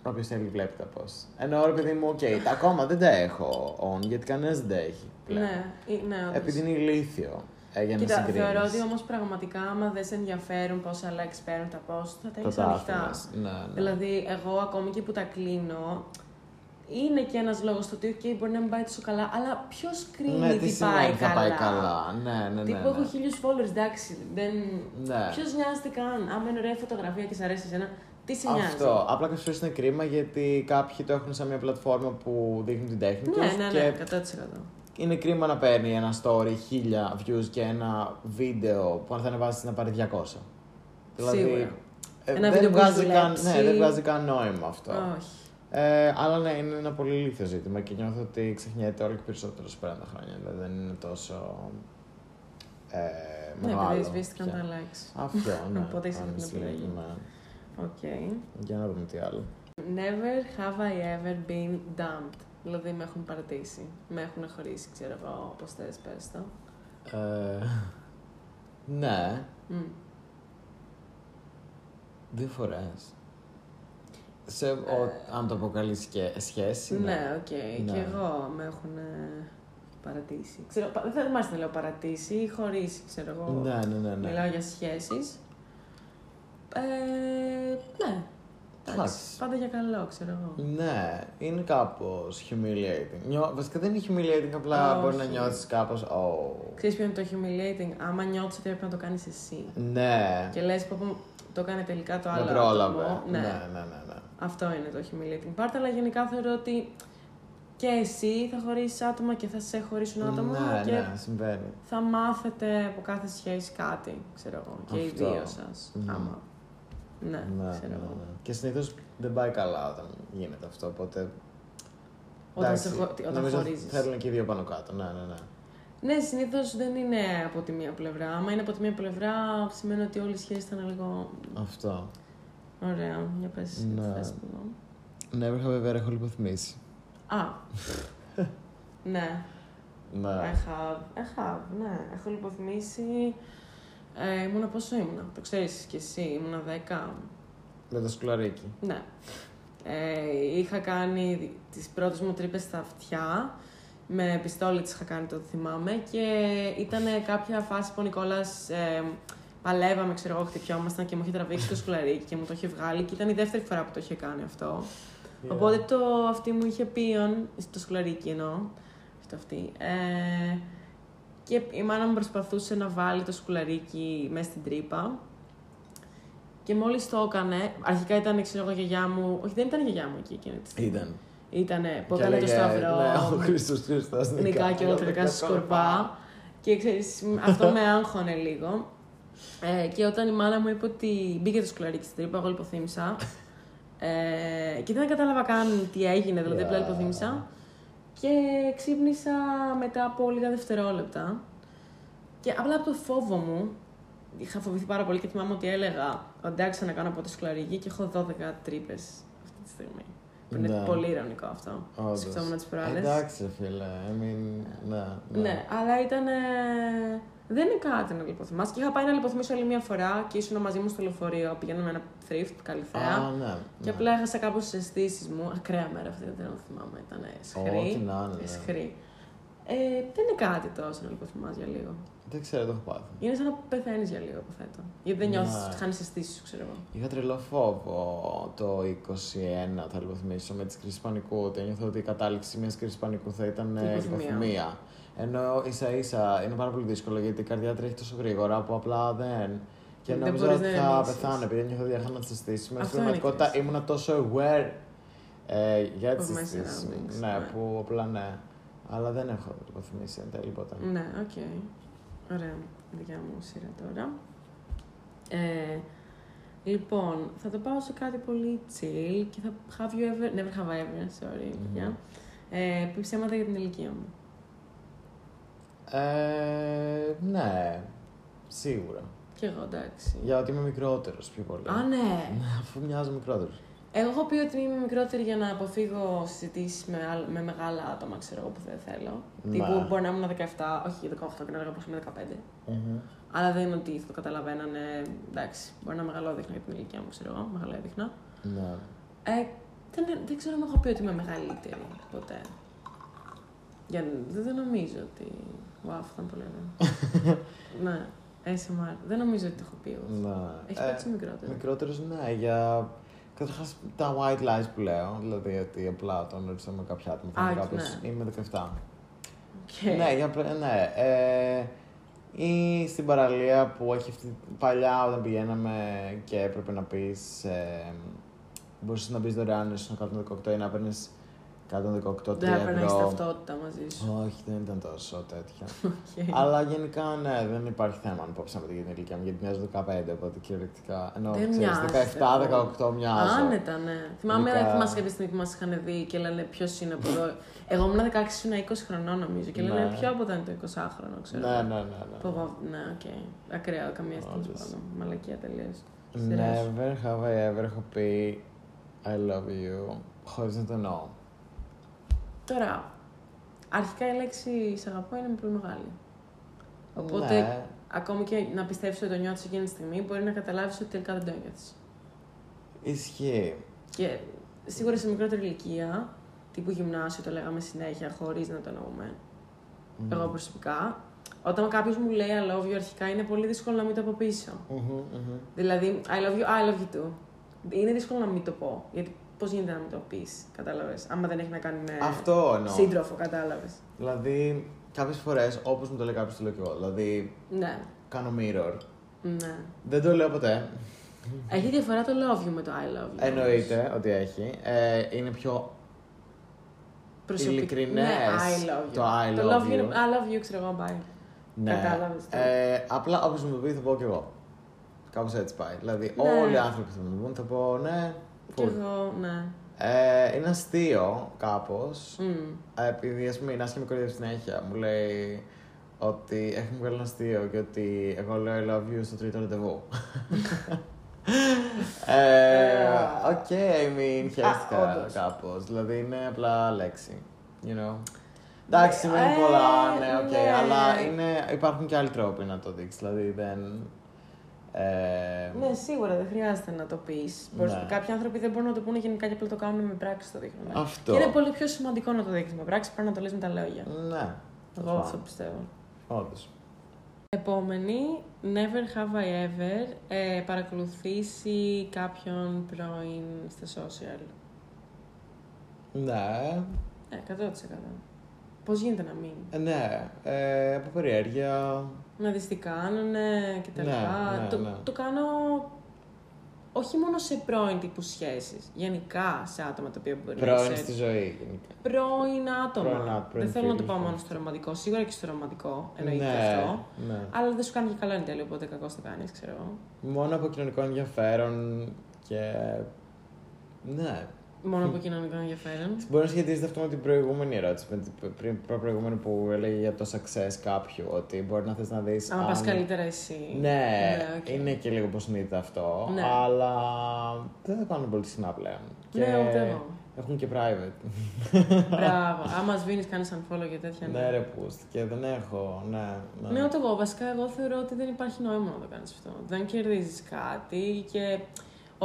όποιος θέλει βλέπει τα post. Ενώ ρε παιδί μου, οκ, τα ακόμα δεν τα έχω on γιατί κανένας δεν τα έχει πλέον. Ναι, ε, ναι, όντως. Επειδή είναι ηλίθιο ε, για να Κοίτα, συγκρίνεις. θεωρώ ότι όμως πραγματικά, άμα δεν σε ενδιαφέρουν πόσα likes παίρνουν τα post, θα τα Το έχεις τα ανοιχτά. άφηνες. Ναι, ναι. Δηλαδή, εγώ ακόμη και που τα κλείνω, είναι και ένας λόγος το ότι okay, μπορεί να μην πάει τόσο καλά, αλλά ποιο κρίνει ναι, τι τι πάει σημαίνει θα καλά. πάει καλά; Ναι, ναι, ναι. Τύπου ναι. έχω χίλιους followers, εντάξει. Δεν... Ναι. Ποιος νοιάζεται καν; Άμα είναι ωραία φωτογραφία και σ' αρέσει εσένα, τι σε νοιάζει; Αυτό. Απλά κάποιες φορές είναι κρίμα γιατί κάποιοι το έχουν σαν μια πλατφόρμα που δείχνουν την τέχνη Ναι, τους ναι, και ναι, 100%. Είναι κρίμα να παίρνει ένα story χίλια views και ένα βίντεο που αν θα ανεβάσεις να πάρει 200. Δηλαδή, Σίγουρα. ε, Ένα δεν, βίντεο που βγάζει έχει καν, δουλέψει. ναι, δεν βγάζει καν νόημα αυτό. Όχι. Ε, αλλά ναι, είναι ένα πολύ ηλίθιο ζήτημα και νιώθω ότι ξεχνιέται όλο και περισσότερο σε πέραν τα χρόνια. Δηλαδή δεν είναι τόσο ε, Ναι, μεγάλο. επειδή σβήστηκαν πια. τα likes. Αυτό, [LAUGHS] ναι. Οπότε έχεις αυτή την honestly, επιλογή. ναι. Οκ. Για να δούμε τι άλλο. Never have I ever been dumped. Δηλαδή με έχουν παρατήσει. Με έχουν χωρίσει, ξέρω εγώ, όπως θες, πες το. Ε, ναι, Μμ. δύο φορές. Σε, ο, αν το αποκαλείς και σχέση. Ναι, οκ. Ναι. Και εγώ με έχουν ε, παρατήσει. Ξέρω, πα- δεν μ' άρεσε να λέω παρατήσει ή χωρίσει, ξέρω εγώ. Ναι, ναι, ναι. ναι. Μιλάω για σχέσεις. Ε, ναι. Εντάξει. Εντάξει. Πάντα για καλό, ξέρω εγώ. Ναι, είναι κάπως humiliating. Νιώ... Βασικά δεν είναι humiliating, απλά μπορεί να Όχι. νιώθεις κάπως. Oh. Ξέρεις ποιο είναι το humiliating, άμα νιώθεις ότι πρέπει να το κάνεις εσύ. Ναι, Και λες πω πω, το έκανε τελικά το με άλλο πρόλαβε. άτομο. Ναι, ναι, ναι. ναι. Αυτό είναι το humiliating part, αλλά γενικά θεωρώ ότι και εσύ θα χωρίσεις άτομα και θα σε χωρίσουν άτομα Ναι, και ναι, συμβαίνει. θα μάθετε από κάθε σχέση κάτι, ξέρω εγώ, και οι Αυτό. δύο σας. Μμμ. Άμα. Ναι, Ναι, ξέρω ναι, εγώ. ναι. Και συνήθως δεν πάει καλά όταν γίνεται αυτό, οπότε. Όταν, εντάξει, σε, χω- όταν νομίζω χωρίζεις. Θέλουν και οι δύο πάνω κάτω. Ναι, ναι, ναι. Ναι, συνήθως δεν είναι από τη μία πλευρά. Άμα είναι από τη μία πλευρά, σημαίνει ότι όλη η σχέση ήταν λίγο. Αυτό. Ωραία, για πες. Ναι. τι θες να πω. Never have ever έχω λιποθυμήσει. Α. [LAUGHS] ναι. Ναι. I have. I have, ναι. Έχω λιποθυμήσει. Ε, ήμουνα πόσο ήμουνα, το ξέρεις κι εσύ, ήμουνα 10. Με το σκουλαρίκι. Ναι. Ε, είχα κάνει τις πρώτες μου τρύπες στα αυτιά. Με πιστόλι τις είχα κάνει, το θυμάμαι. Και ήταν κάποια φάση που ο Νικόλας ε, παλεύαμε, ξέρω εγώ, χτυπιόμασταν και μου είχε τραβήξει το σκουλαρίκι και μου το είχε βγάλει. Και ήταν η δεύτερη φορά που το είχε κάνει αυτό. Οπότε το αυτή μου είχε πίον, το σκουλαρίκι εννοώ, όχι το αυτή. Ε, και η μάνα μου προσπαθούσε να βάλει το σκουλαρίκι μέσα στην τρύπα. Και μόλις το έκανε, αρχικά ήταν ξέρω εγώ, η γιαγιά μου. Όχι, δεν ήταν η γιαγιά μου εκεί εκείνη τη στιγμή. Ήταν. Ήτανε που Και έκανε το έλεγε, σταυρό. Ναι, ο Χριστός Χριστός Νικά και όλα τα κακά στη σκορπά. Και ξέρεις, αυτό με άγχωνε λίγο. Ε, και όταν η μάνα μου είπε ότι μπήκε το σκουλαρίκι στην τρύπα, εγώ λιποθύμησα. Ε, και δεν κατάλαβα καν τι έγινε, δηλαδή απλά Yeah. Λιποθύμησα. Και ξύπνησα μετά από λίγα δευτερόλεπτα. Και απλά από το φόβο μου, είχα φοβηθεί πάρα πολύ και θυμάμαι ότι έλεγα εντάξει να κάνω από το σκουλαρίκι και έχω 12 τρύπες αυτή τη στιγμή. Που είναι Ναι. πολύ ηρωνικό αυτό. Όντως. Σκεφτόμουν τις προάλλε. Εντάξει, ρε φίλε. I mean, ναι, Ναι, αλλά ήταν. Ε, Δεν είναι κάτι να λιποθυμάσαι. Και είχα πάει να λιποθυμίσω άλλη μια φορά και ήσουν μαζί μου στο λεωφορείο. Πηγαίναμε ένα thrift, καλή θέα. Α, ναι. Και απλά έχασα κάπω τι αισθήσεις μου. Ακραία μέρα αυτή, δεν το θυμάμαι. Ήταν σχρή. Ό,τι να είναι, ναι. Σχρή. Ε, δεν είναι κάτι τόσο να λιποθυμάσαι για λίγο. Δεν ξέρω, το έχω πάθει. Είναι σαν να πεθαίνεις για λίγο, υποθέτω. Γιατί δεν νιώθεις Ναι. ότι χάνεις αισθήσεις σου, ξέρω εγώ. Είχα τρελό φόβο το 21, θα λιποθυμίσω, με τις κρίσει πανικού. Ότι ένιωθα ότι η κατάληξη μιας κρίση πανικού θα ήταν ε, Λιποθυμία. λιποθυμία. Ενώ ίσα ίσα είναι πάρα πολύ δύσκολο γιατί η καρδιά τρέχει τόσο γρήγορα που απλά δεν. Και Δεν νόμιζα μπορείς ότι να θα ηρεμήσεις. πεθάνω επειδή ένιωθα ότι έχανα τι αισθήσει μου. Αυτό Στην είναι η πραγματικότητα κρίση. ήμουνα τόσο aware ε, για τις Of my αισθήσει μου. surroundings, Ναι, ναι. που απλά ναι. Αλλά δεν έχω λιποθυμήσει εν τέλει ποτέ. Ναι, οκ. Ωραία. Δικιά μου σειρά τώρα. Ε, λοιπόν, θα το πάω σε κάτι πολύ chill και Have you ever, never have I ever, sorry, Μμμ. παιδιά. Έχω πει ψέματα για την ηλικία μου. Ε, ναι, σίγουρα. Κι εγώ, εντάξει. Για ότι είμαι μικρότερος πιο πολύ. Α, ναι. Ναι, αφού μοιάζω μικρότερος. Εγώ έχω πει ότι είμαι μικρότερη για να αποφύγω συζητήσεις με, άλλ- με μεγάλα άτομα, ξέρω εγώ, που δεν θέλω. Ναι. Τύπου μπορεί να ήμουν 17, όχι 18 και να έλεγα πως είμαι 15. Αλλά δεν είναι ότι θα το καταλαβαίνανε. Εντάξει, μπορεί να μεγαλόδειχνα για την ηλικία μου, ξέρω εγώ. Μεγαλόδειχνα. Ναι. Ε, δεν, δεν ξέρω αν έχω πει ότι είμαι μεγαλύτερη ποτέ. Για, δεν, δεν νομίζω ότι. Wow, αυτό ήταν πολύ ωραίο. [LAUGHS] ναι, ASMR. Δεν νομίζω ότι το έχω πει εγώ. ναι. Έχει πει ότι είσαι μικρότερος. Μικρότερος, ναι, για. Καταρχάς τα white lies που λέω, δηλαδή ότι απλά τον ρωτήσω με κάποια άτομα. Θα Α, είμαι κάποιος, ναι. Είμαι 17. Και- Ναι, για, πρέ- ναι. Ε, ή στην παραλία που έχει αυτή παλιά όταν πηγαίναμε και έπρεπε να πεις. Ε, μπορούσες να μπει δωρεάν ήσουν 118 ή να παίρνεις 118 Δεν έπαιρνα ευρώ. ταυτότητα μαζί σου. Όχι, δεν ήταν τόσο τέτοια. [LAUGHS] Οκ. Αλλά γενικά ναι, δεν υπάρχει θέμα αν πω ψέματα για την ηλικία μου, γιατί μοιάζω 15, οπότε κυριολεκτικά. Ενώ Δεν ξέρεις, μοιάζεις, 17-18 μοιάζω. Άνετα, ναι. Θυμάμαι, Ειδικά- θυμάσαι κάποια στιγμή που μας είχαν δει και λένε ποιος είναι από εδώ. Εγώ ήμουν 16, ήμουν 20 χρονών νομίζω. Και λένε Ναι. ποιο από εδώ είναι το 20χρονο, ξέρω. Ναι, ναι, ναι. ναι. Πω, πω, Ναι, οκ. Ακραίο, καμία στιγμή Όντως. πάντων. Μαλακία τελείως. Never have I ever έχω πει I love you χωρίς να το εννοώ. Τώρα, αρχικά η λέξη σε αγαπώ είναι πολύ μεγάλη. Οπότε, Ναι, ακόμη και να πιστεύεις ότι το νιώθεις εκείνη τη στιγμή, μπορεί να καταλάβεις ότι τελικά δεν το νιώθεις. ισχύει. Και σίγουρα σε μικρότερη ηλικία, τύπου γυμνάσιο το λέγαμε συνέχεια, χωρίς να το εννοούμε. Εγώ προσωπικά, όταν κάποιος μου λέει I love you, αρχικά είναι πολύ δύσκολο να μην το πω πίσω. Μμμ, μμμ. Δηλαδή, I love you, I love you too. Είναι δύσκολο να μην το πω. Γιατί πώς γίνεται να μην το πεις, κατάλαβες. Άμα δεν έχει να κάνει με Αυτό εννοώ. σύντροφο, κατάλαβες. Δηλαδή, κάποιες φορές, όπως μου το λέει κάποιος, το λέω και εγώ. Δηλαδή, Ναι. κάνω mirror. Ναι. Δεν το λέω ποτέ. Έχει διαφορά το love you με το I love you. Εννοείται ότι έχει. Ε, είναι πιο Προσωπικ- ειλικρινές Ναι, I love you. το I το love love you. you. είναι I love you, ξέρω εγώ, bye. Ναι. Κατάλαβες το. Ε, απλά όποιο μου το πεις θα πω κι εγώ. Κάπως έτσι πάει. Δηλαδή, Ναι. όλοι οι άνθρωποι που θα μου το πούν θα πω ναι. Κι full. εγώ, ναι. Ε, είναι αστείο κάπως. Μμ. επειδή ας πούμε η Νάσια με κοροϊδεύει συνέχεια. Μου λέει ότι έχουμε βγάλει ένα αστείο και ότι εγώ λέω I love you στο τρίτο ραντεβού. Ε, Οκ, I mean, χέστηκα όντως. κάπως. Δηλαδή είναι απλά λέξη. You know. Εντάξει, σημαίνει Ε, πολλά, ναι, οκ, ναι. αλλά είναι, υπάρχουν και άλλοι τρόποι να το δείξεις. Δηλαδή δεν. Ε, Ναι, σίγουρα δεν χρειάζεται να το πεις. Ναι. Κάποιοι άνθρωποι δεν μπορούν να το πούνε γενικά και απλά το κάνουν με πράξη το δείχνουν. Αυτό. Και είναι πολύ πιο σημαντικό να το δείχνεις με πράξη παρά να το λες με τα λόγια. Ναι. Εγώ αυτό πιστεύω. Όντως. Επόμενη, never have I ever ε, παρακολουθήσει κάποιον πρώην στα social. Ναι. Ε, 100%. Πώς γίνεται να μην; Ε, ναι. Ε, από περιέργεια. Να δεις τι κάνουνε και τα Ναι, λοιπά. ναι, το, ναι. το κάνω όχι μόνο σε πρώην τύπους σχέσεις, γενικά σε άτομα τα οποία μπορεί να Πρώην είσαι στη ζωή γενικά. πρώην άτομα. Πρώην άτομα, πρώην δεν θέλω να το φίλοι, πάω ναι. μόνο στο ρομαντικό, σίγουρα και στο ρομαντικό εννοείται ναι, αυτό. ναι. Αλλά δεν σου κάνει και καλό εν τέλει, οπότε κακό το κάνεις, ξέρω εγώ. Μόνο από κοινωνικό ενδιαφέρον και. Ναι. Μόνο από κοινωνικό ενδιαφέρον. Μπορεί να σχετίζεται αυτό με την προηγούμενη ερώτηση, με την πριν προ- προηγούμενη που έλεγε για το success κάποιου. Ότι μπορεί να θες να δεις. Άμα πας καλύτερα εσύ. Ναι, οκ. είναι και λίγο υποσυνείδητο αυτό. Ναι. Αλλά δεν θα πάνε πολύ συχνά πλέον. Ναι, ούτε εγώ. Έχουν και private. Μπράβο. Άμα σβήνεις, κάνεις unfollow και τέτοια. ναι, ρε πούστη. Και δεν έχω. Ναι, ναι. Ναι, ούτε εγώ. Βασικά, εγώ θεωρώ ότι δεν υπάρχει νόημα να το κάνεις αυτό. Δεν κερδίζεις κάτι και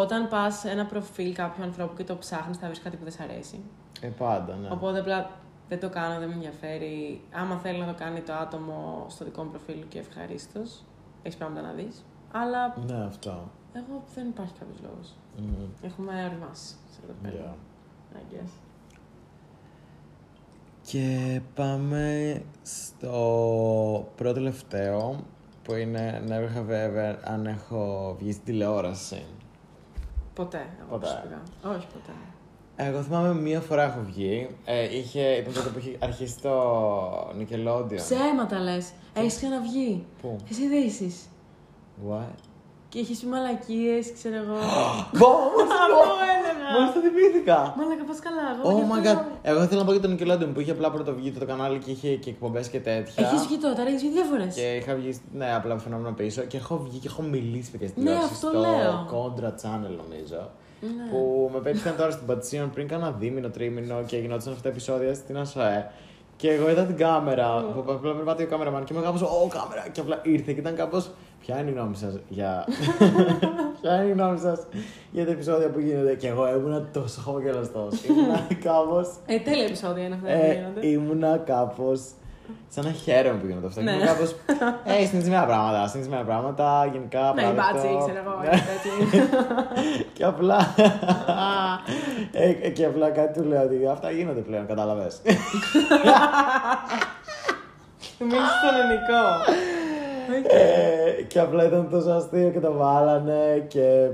όταν πας ένα προφίλ κάποιου ανθρώπου και το ψάχνεις, θα βρεις κάτι που δεν σ' αρέσει. Ε, πάντα, ναι. Οπότε απλά δεν το κάνω, δεν με ενδιαφέρει. Άμα θέλει να το κάνει το άτομο στο δικό μου προφίλ και ευχαρίστως, έχεις πράγματα να δεις. Αλλά Ναι, αυτό. εγώ δεν υπάρχει κάποιος λόγος. Μμμ. Έχουμε οριμάσει σε αυτό το Yeah. πέρα. I guess. Και πάμε στο πρώτο τελευταίο που είναι Never Have Ever αν έχω βγει στην τηλεόραση. Ποτέ. Εγώ Ποτέ. προσωπικά. Όχι ποτέ. Εγώ θυμάμαι μία φορά έχω βγει. Ε, είχε, ήταν τότε που είχε αρχίσει το Nickelodeon. Ψέματα λες. Έχεις ξαναβγεί. Πού; Στις ειδήσεις. What? Και έχει πει μαλακίες, ξέρω εγώ. [GASPS] [LAUGHS] Μόλις Αυτό έλεγα. Μόλις το θυμήθηκα. Μαλακα, πας καλά. Εγώ Oh γι' my αυτό- god. Εγώ ήθελα να πω για το Nickelodeon που είχε απλά πρώτο βγει το κανάλι και είχε και εκπομπές και τέτοια. Έχει βγει τότε, έχεις βγει δύο φορές. Και είχα βγει, ναι, απλά φαινόμενο πίσω και έχω βγει και έχω μιλήσει παιδιά στην Ναι, τηλεόραση αυτό στο λέω. Contra Channel νομίζω. Ναι. Που με πέτυχαν τώρα στην Πατσίων πριν κάνα δίμηνο, τρίμηνο και γινόντουσαν αυτά τα επεισόδια στην ΑΣΟΕ. Και εγώ είδα την κάμερα, που απλά περπάτησε ο κάμεραμαν και είμαι κάπως, Ω, κάμερα! Και απλά ήρθε και ήταν κάπως, Ποια είναι η γνώμη σας για. [LAUGHS] Ποια είναι η γνώμη σας για τα επεισόδια που γίνονται; Και εγώ ήμουνα τόσο χαμογελαστός. [LAUGHS] ήμουνα κάπως. Ε, τέλεια επεισόδια είναι αυτά που Ε, γίνονται. ήμουνα κάπως. Σαν να χαίρομαι που γίνονται αυτά. Ναι. Ήμουν κάπω. [LAUGHS] Ε, συνηθισμένα πράγματα. Συνηθισμένα πράγματα. Γενικά. Ναι, η παράδεκτο. μπάτση, ξέρω εγώ. Ναι. και τέτοια. Και απλά. ε, και απλά κάτι του λέω ότι αυτά γίνονται πλέον, κατάλαβες. Μίλησε στον ελληνικό. Οκ. ε, και απλά ήταν τόσο αστείο και το βάλανε και.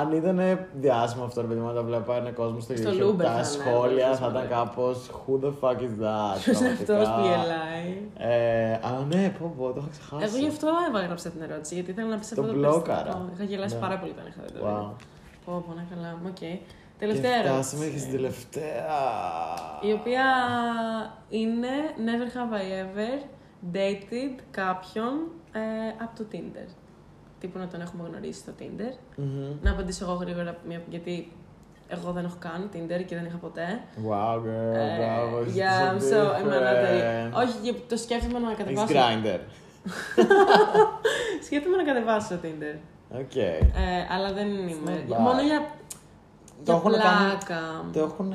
Αν ήταν διάσημο αυτό, ρε παιδί μου, να το βλέπω ένα κόσμο στο Στο YouTube, Looper θα τα είναι, σχόλια δεν θα ήταν ξέρω. κάπως Who the fuck is that? Ποιος είναι πραγματικά. αυτός που γελάει; Ε, α, ναι, πω, πω, το είχα ξεχάσει. Εγώ γι' αυτό έγραψα την ερώτηση, γιατί ήθελα να πεις Το αυτό το μπλόκαρα. περιστατικό. Είχα γελάσει Ναι. πάρα πολύ όταν είχα δει το Wow. βίντεο. Πω, πω, να καλά. Οκ. Και Τελευταία ερώτηση. φτάσαμε και στην τελευταία. Η οποία είναι Never have I ever dated κάποιον ε, από το Tinder. Τύπου να τον έχουμε γνωρίσει στο Tinder. Μμμ. Να απαντήσω εγώ γρήγορα, μια- γιατί εγώ δεν έχω καν Tinder και δεν είχα ποτέ. Wow, girl, Ε, bravo. yeah, I'm so, I'm another. different. Όχι, και το σκέφτομαι να Έχεις κατεβάσω. Grindr. [LAUGHS] Σκέφτομαι να κατεβάσω το Tinder. Οκ. Ε, αλλά δεν είμαι. not bad. Μόνο για, Το για έχουν πλάκα. κάνει. Το έχουν.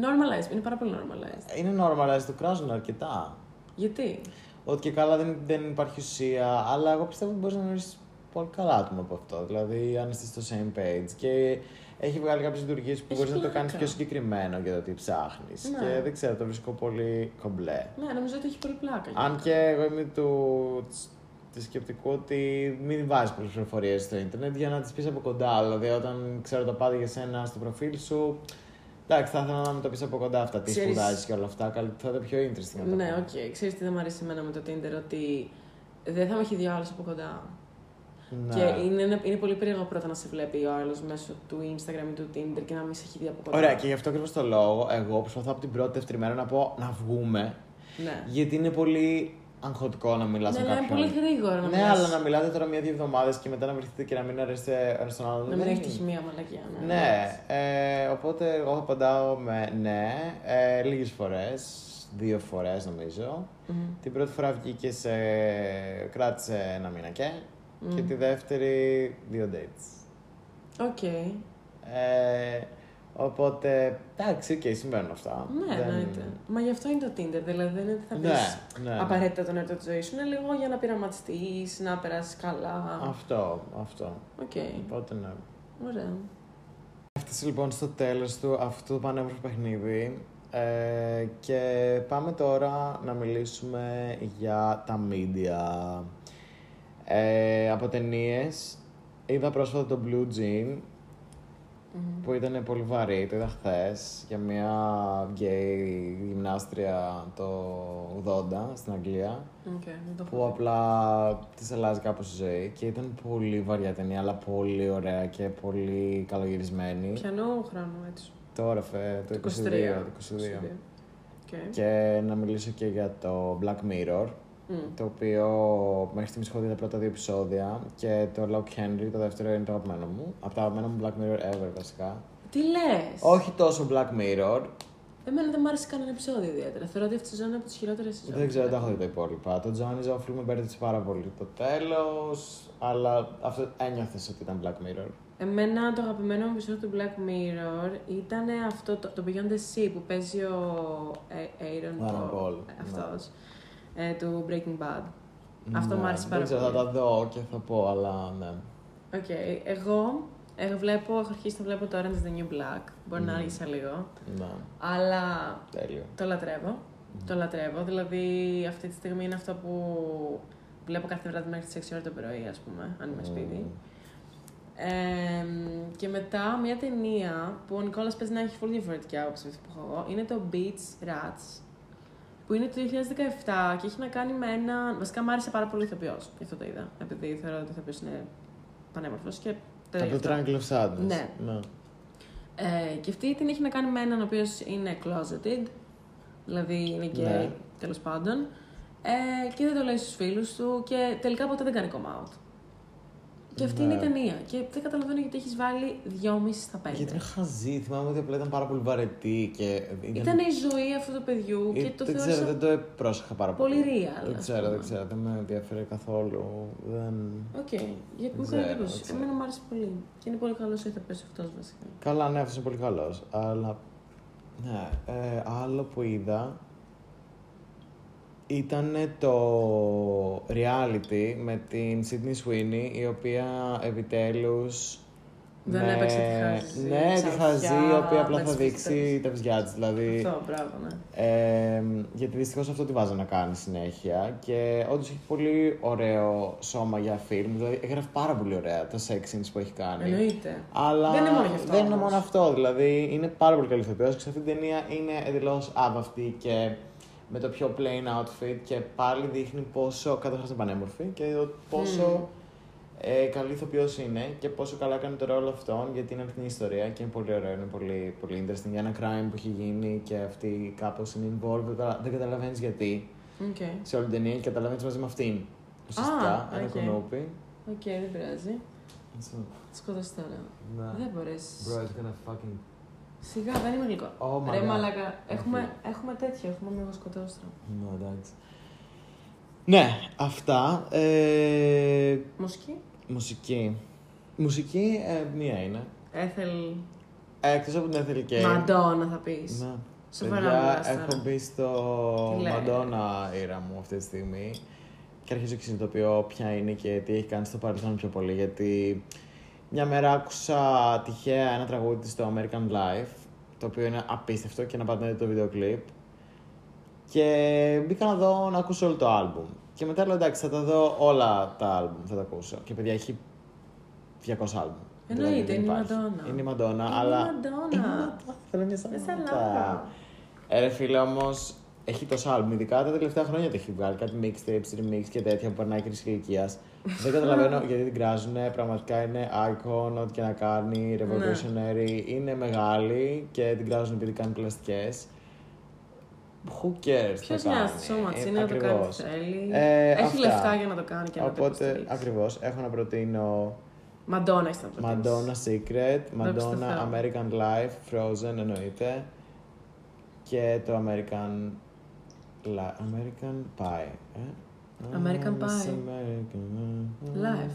Normalized, είναι πάρα πολύ normalized. Είναι normalized, το κράζουν αρκετά. Γιατί; Ότι και καλά δεν, δεν υπάρχει ουσία, αλλά εγώ πιστεύω ότι μπορείς να γνωρίσεις πολύ καλά άτομα από αυτό. Δηλαδή, αν είστε στο same page και έχει βγάλει κάποιες λειτουργίες που Έχει μπορείς να το πλάκα. κάνεις πιο συγκεκριμένο για το τι ψάχνεις. Ναι. Και δεν ξέρω, το βρίσκω πολύ κομπλέ. Ναι, νομίζω ότι έχει πολύ πλάκα. Αν και εγώ είμαι του, του σκεπτικού ότι μην βάζεις πολλές πληροφορίες στο Ίντερνετ για να τις πεις από κοντά. Δηλαδή, όταν ξέρω τα πάντα για σένα στο προφίλ σου, εντάξει, θα ήθελα να μου το πεις από κοντά αυτά. Τι Ξέρεις- σπουδάζεις και όλα αυτά. καλ- Θα ήταν πιο interesting. να τα Ναι, πούμε. οκ. Ξέρεις τι δεν μου αρέσει εμένα με το Tinder, ότι δεν θα με έχει δει ο άλλος από κοντά. Ναι. Και είναι, ένα- είναι πολύ περίεργο πρώτα να σε βλέπει ο άλλος μέσω του Instagram ή του Tinder και να μην σε έχει δει από κοντά. Ωραία, και γι' αυτό ακριβώς το λόγο, εγώ προσπαθώ από την πρώτη δεύτερη μέρα να πω να βγούμε. Ναι. Γιατί είναι πολύ αγχωτικό να μιλάς Ναι, με αλλά είναι κάποιον. πολύ γρήγορα να Ναι, μιλάς. αλλά να μιλάτε τώρα μία-δύο εβδομάδες και μετά να βρεθείτε και να μην αρέσετε ένα στον άλλον. Να μην δεν έχει είναι. χημεία μαλακία. Ναι, Ναι, ε, οπότε εγώ απαντάω με ναι, ε, λίγες φορές, δύο φορές νομίζω. Μμμ. Την πρώτη φορά βγήκε σε, κράτησε ένα μήνα και, και Μμ. τη δεύτερη δύο dates. Οκ. Ε, οπότε, εντάξει, οκ, συμβαίνουν αυτά. Ναι, Δεν- εννοείται. Μα γι' αυτό είναι το Tinder. Δηλαδή δεν είναι ότι θα Ναι, βρεις ναι, ναι. απαραίτητα τον ερωτό της ζωή σου. Είναι λίγο για να πειραματιστείς, να περάσεις καλά. Αυτό, αυτό. Οκ. Οπότε ναι. Ωραία. Έφτασε λοιπόν στο τέλος του αυτού του πανέμορφου παιχνίδι ε, και πάμε τώρα να μιλήσουμε για τα media. Ε, από ταινίες είδα πρόσφατα το Blue Jean Μμμ. που ήταν πολύ βαρύ, το είδα χθες για μια γκέι γυμνάστρια το 80 στην Αγγλία. Οκ, δεν το Που έχω. απλά της αλλάζει κάπως η ζωή και ήταν πολύ βαριά ταινία, αλλά πολύ ωραία και πολύ καλογυρισμένη. Ποιανού χρόνο έτσι. Τώρα, φε, το 22. το 22. Οκ. Και να μιλήσω και για το Black Mirror, Μμ. το οποίο μέχρι στιγμής έχω δει τα πρώτα δύο επεισόδια και το Lock Henry, το δεύτερο είναι το αγαπημένο μου. Από τα αγαπημένα μου Black Mirror ever βασικά. Τι λες! Όχι τόσο Black Mirror, Εμένα δεν μου άρεσε κανένα επεισόδιο ιδιαίτερα. Θεωρώ ότι αυτή η σεζόν είναι από τις χειρότερες σεζόν. δεν ξέρω, δεν τα έχω δει τα υπόλοιπα. Το Johnny Zoffrey με μπέρδεψε πάρα πολύ το τέλος, αλλά αυτό ένιωθες ότι ήταν Black Mirror. Εμένα το αγαπημένο μου επεισόδιο του Black Mirror ήταν αυτό το, το Beyond the Sea που παίζει ο ε, Aaron Aaron Paul, αυτός, ε, του Breaking Bad. Αυτό μου άρεσε πάρα Ναι. Δεν ξέρω, θα πολύ. τα δω και θα πω, αλλά ναι. Οκ, εγώ ε, βλέπω, έχω αρχίσει να βλέπω το Orange is the New Black. Μπορεί να Μμμ. άργησα λίγο. Ναι, Αλλά τέλειο. το λατρεύω. Το λατρεύω. Δηλαδή αυτή τη στιγμή είναι αυτό που βλέπω κάθε βράδυ μέχρι τις 6 ώρα το πρωί, ας πούμε, αν είμαι σπίτι. Μμμ. Ε, και μετά μια ταινία που ο Νικόλας παίζει να έχει πολύ διαφορετική άποψη από αυτή που έχω εγώ είναι το Beach Rats που είναι το 2017 και έχει να κάνει με ένα. Βασικά μου άρεσε πάρα πολύ ο ηθοποιός, γι' αυτό το είδα. Επειδή θεωρώ ότι ο ηθοποιός είναι πανέμορφος και το Από είδα το αυτό. Triangle of Sadness. Ναι. ναι. Ε, και αυτή την έχει να κάνει με έναν ο οποίος είναι closeted, δηλαδή είναι gay, Ναι. τέλος πάντων. Ε, και δεν το λέει στους φίλους του και τελικά ποτέ δεν κάνει come out. Και αυτή Ναι. είναι η ταινία. Και δεν καταλαβαίνω γιατί έχεις βάλει 2,5 στα 5. Γιατί είναι χαζή, θυμάμαι ότι απλά ήταν πάρα πολύ βαρετή και. Ήταν η ζωή αυτού του παιδιού Ε, και το δεν θεώρησα ξέρω, δεν το πρόσεχα πάρα πολύ. πολύ real. Δεν ας ξέρω, πούμε. δεν ξέρω, δεν με ενδιαφέρει καθόλου. Δεν... Οκ, γιατί μου Δεν κάνει ξέρω, εντύπωση. δεν ξέρω. Εμένα μου άρεσε πολύ. Και είναι πολύ καλός ο ηθοποιός αυτός βασικά. Καλά, ναι, αυτός είναι πολύ καλός. Αλλά. Ναι, ε, άλλο που είδα ήταν το reality με την Sydney Sweeney, η οποία επιτέλους... Δεν με- έπαιξε τη χαζή, Ναι, τη ξανθιά, χαζή, η οποία απλά με θα τις δείξει φύτες. τα βυζιά της. Δηλαδή, Αυτό, μπράβο, ναι. Ε, γιατί δυστυχώς αυτό τη βάζα να κάνει συνέχεια και όντως έχει πολύ ωραίο σώμα για φιλμ. Δηλαδή, έγραφε πάρα πολύ ωραία τα sex scenes που έχει κάνει. Εννοείται. Αλλά Δεν είναι μόνο γι' αυτό δεν είναι όμως. μόνο αυτό. Δηλαδή, είναι πάρα πολύ καλή ηθοποιό. Και σε αυτή την ταινία είναι εντελώς άβαυτη και με το πιο plain outfit και πάλι δείχνει πόσο. Καταρχάς είναι πανέμορφη και το πόσο ε, καλή ηθοποιός είναι και πόσο καλά κάνει το ρόλο αυτόν γιατί είναι αληθινή ιστορία και είναι πολύ ωραίο, είναι πολύ, πολύ interesting. Για ένα crime που έχει γίνει και αυτή κάπως είναι involved, δεν κατα- δεν καταλαβαίνεις γιατί ΟΚ. σε όλη την ταινία και καταλαβαίνεις μαζί με αυτήν. Ουσιαστικά, Α, ένα ΟΚ. κουνούπι. ΟΚ, δεν πειράζει. Έτσι. Σκότωσε τώρα. Ναι. Δεν μπορέσεις. Bro, it's gonna fucking. Σιγά, δεν είμαι γλυκό. Oh my Ρε God. μαλακα, έχουμε, έχουμε τέτοιο, έχουμε λίγο σκοτώστρο. Ναι, εντάξει. Ναι, αυτά. Ε, Μουσική. μουσική. Μουσική, ε, μία είναι. Έθελ. Ε, Εκτός από την Ethel Kane. Μαντόνα θα πεις. Ναι. Σοβαρά Παιδιά, μιλάς τώρα. έχω μπει στο Τι λες. Μαντόνα ήρα μου αυτή τη στιγμή και αρχίζω και συνειδητοποιώ ποια είναι και τι έχει κάνει στο παρελθόν πιο πολύ. Γιατί μια μέρα άκουσα τυχαία ένα τραγούδι της στο American Life, το οποίο είναι απίστευτο και να πάτε να δείτε το βίντεο κλιπ. Και μπήκα να δω να ακούσω όλο το άλμπουμ. Και μετά λέω εντάξει, θα τα δω όλα τα άλμπουμ, θα τα ακούσω. Και παιδιά έχει 200 άλμπουμ. Εννοείται, δεν είναι η υπάρχει. Μαντόνα. Είναι η Μαντόνα, Είναι η αλλά. Μαντόνα. Είναι η Μαντόνα. Θέλω μια Δεν σε σαλάτα. λάβω. Ε, ρε φίλε, όμως έχει τόσο άλμπουμ, ειδικά τα τελευταία χρόνια το έχει βγάλει. Κάτι mixtapes, remix και τέτοια που περνάει και της ηλικίας. [LAUGHS] Δεν καταλαβαίνω γιατί την κράζουν. Πραγματικά είναι icon, ό,τι και να κάνει, revolutionary. Είναι μεγάλη και την κράζουν επειδή κάνει πλαστικές. Who cares, Ποιος θα νοιάζει κάνει. το σώμα της, Ε, είναι να το κάνει ακριβώς. ό,τι θέλει. Ε, Έχει αυτά. λεφτά για να το κάνει και να το Οπότε, υποστηρίξει. ακριβώς, έχω να προτείνω Madonna έχει να προτείνεις. Madonna Secret, Δόξα τω Madonna Θεώ. American Life, Frozen εννοείται και το American Li- American Pie. Ε; American Ah, Pie. American- Life.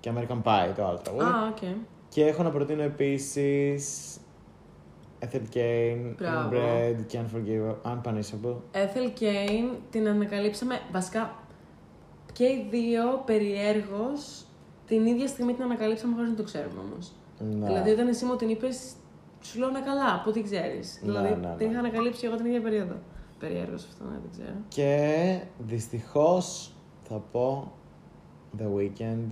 Και American Pie το άλλο τραγούδι. Α, ΟΚ. Και έχω να προτείνω επίσης Ethel Kane, Μπράβο. Inbred και Unforgivable, Unpunishable. Ethel Kane την ανακαλύψαμε βασικά και οι δύο περιέργως την ίδια στιγμή την ανακαλύψαμε χωρίς να το ξέρουμε όμως. Ναι. Δηλαδή όταν εσύ μου την είπες, σου λέω ναι καλά, από τι ξέρεις. Ναι, δηλαδή ναι, ναι. την είχα ανακαλύψει εγώ την ίδια περίοδο. Περιέργως αυτό, ναι, δεν ξέρω. Και δυστυχώς θα πω The Weeknd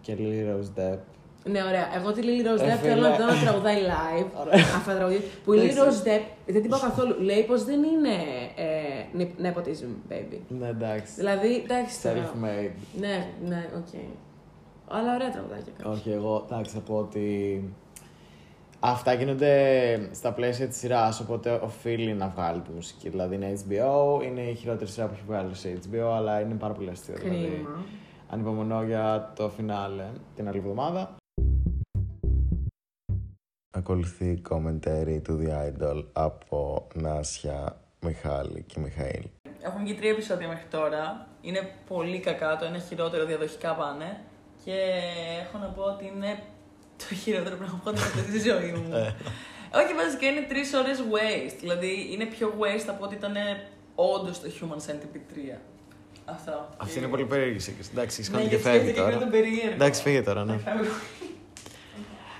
και Lily Rose Depp. Ναι, ωραία. Εγώ τη Lily Rose Ε, Depp θέλω φίλε. να δω να τραγουδάει live. Ωραία. Αυτά τα τραγούδια. Που η Lily Εντάξει. Rose Depp δεν την πάω καθόλου. Λέει πως δεν είναι ε, nep- nepotism, baby. Ναι, εντάξει. Δηλαδή, εντάξει. τώρα. Self-made. Ναι, ναι, ΟΚ. Αλλά ωραία τραγουδάκια κάποια. Όχι, εγώ εντάξει, θα πω ότι αυτά γίνονται στα πλαίσια της σειράς, οπότε οφείλει να βγάλει τη μουσική. Δηλαδή είναι HBO, είναι η χειρότερη σειρά που έχει βγάλει σε HBO, αλλά είναι πάρα πολύ αστείο. Δηλαδή, Κρίμα. ανυπομονώ για το φινάλε την άλλη εβδομάδα. Ακολουθεί commentary του The Idol από Νάσια, Μιχάλη και Μιχαήλ. Έχουν βγει τρία επεισόδια μέχρι τώρα. Είναι πολύ κακά, το ένα χειρότερο διαδοχικά πάνε. Και έχω να πω ότι είναι το χειρότερο πράγμα που έχω δει στη ζωή μου. Όχι, βασικά είναι τρεις ώρες waste. Δηλαδή είναι πιο waste από ότι ήταν όντως το Human Centipede 3. Αυτό. Αυτή είναι πολύ περίεργη σύγκριση. Εντάξει, έχεις Ναι, κάνει και γιατί φεύγει σκέφτηκα και τώρα. ήταν περίεργο. Εντάξει, φύγε τώρα, ναι. Θα κάνω-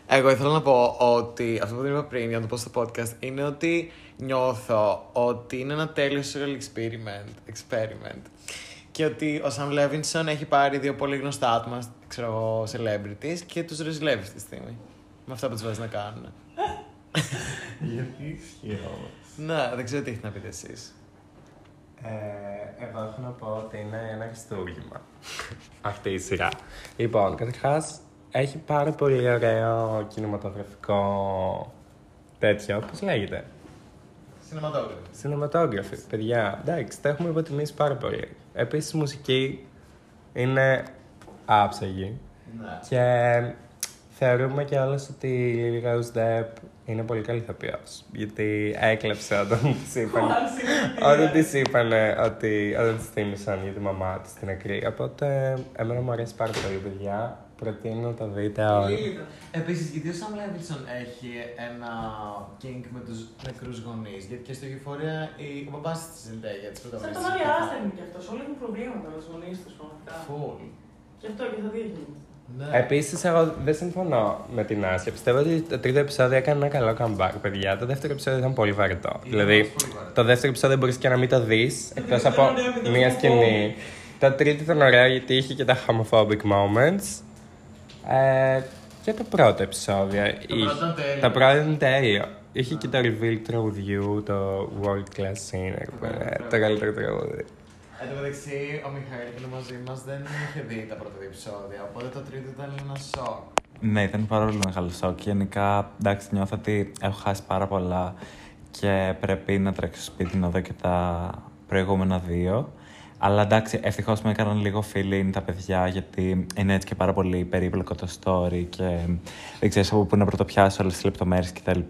Εγώ ήθελα να πω ότι αυτό που δεν είπα πριν για να το πω στο podcast είναι ότι νιώθω ότι είναι ένα τέλειος surreal experiment, experiment. Και ότι ο Sam Levinson έχει πάρει δύο πολύ γνωστά άτομα, ξέρω εγώ, celebrities και τους ρεζιλεύει στη στιγμή. Με αυτά που τους βάζεις να κάνουν. Γιατί ισχύει όμως. Ναι, δεν ξέρω τι έχετε να πείτε εσείς. Ε, εγώ έχω να πω ότι είναι ένα χριστούργημα. [LAUGHS] Αυτή η σειρά. Λοιπόν, καταρχάς έχει πάρα πολύ ωραίο κινηματογραφικό τέτοιο. Πώς λέγεται; Cinematography. Cinematography, παιδιά. Εντάξει, τα έχουμε υποτιμήσει πάρα πολύ. Επίσης, η μουσική είναι άψογη. Ναι. Και θεωρούμε και όλες ότι η Lily Rose Depp είναι πολύ καλή ηθοποιός. Γιατί έκλεψε όταν [LAUGHS] της είπαν, όταν της είπανε ότι, όταν της θύμισαν για τη μαμά της στην ακρή. Οπότε, εμένα μου αρέσει πάρα πολύ, παιδιά. Προτείνω να το δείτε όλοι. Επίσης, γιατί ο Sam Levinson έχει ένα kink με τους νεκρούς γονείς. Γιατί και στο Euphoria η- ο μπαμπάς της Zendaya τη Σαν πρωταγωνιστή. το Μάρια Άστα είναι κι αυτός. Όλοι έχουν προβλήματα με τους γονείς τους πραγματικά. Φουλ. Και αυτό και θα δει γίνεται. Ναι. Επίσης, εγώ δεν συμφωνώ με την Άσια. Πιστεύω ότι το τρίτο επεισόδιο έκανε ένα καλό comeback, παιδιά. Το δεύτερο επεισόδιο ήταν πολύ βαρετό. Ήταν δηλαδή, όμως πολύ βαρετό. το δεύτερο επεισόδιο μπορείς και να μην το δεις, εκτός ήταν από ωραίο με το μία homophobic. σκηνή. Το τρίτο ήταν ωραίο γιατί είχε και τα homophobic moments. Ε, και το πρώτο επεισόδιο. είχε- πρώτο ήταν τέλειο. Το πρώτο ήταν τέλειο. Είχε και το reveal τραγουδιού, το World Class Singer, που είναι το καλύτερο τραγούδι. Εν τω μεταξύ, ο Μιχαήλ που είναι μαζί μας δεν είχε δει τα πρώτα δύο επεισόδια. Οπότε το τρίτο ήταν ένα σοκ. Ναι, ήταν πάρα πολύ μεγάλο σοκ. Γενικά, εντάξει, νιώθω ότι έχω χάσει πάρα πολλά και πρέπει να τρέξω στο σπίτι να δω και τα προηγούμενα δύο. Αλλά εντάξει, ευτυχώς με έκαναν λίγο feeling τα παιδιά, γιατί είναι έτσι και πάρα πολύ περίπλοκο το story και δεν ξέρεις από πού να πρωτοπιάσει όλες τις λεπτομέρειες κτλ.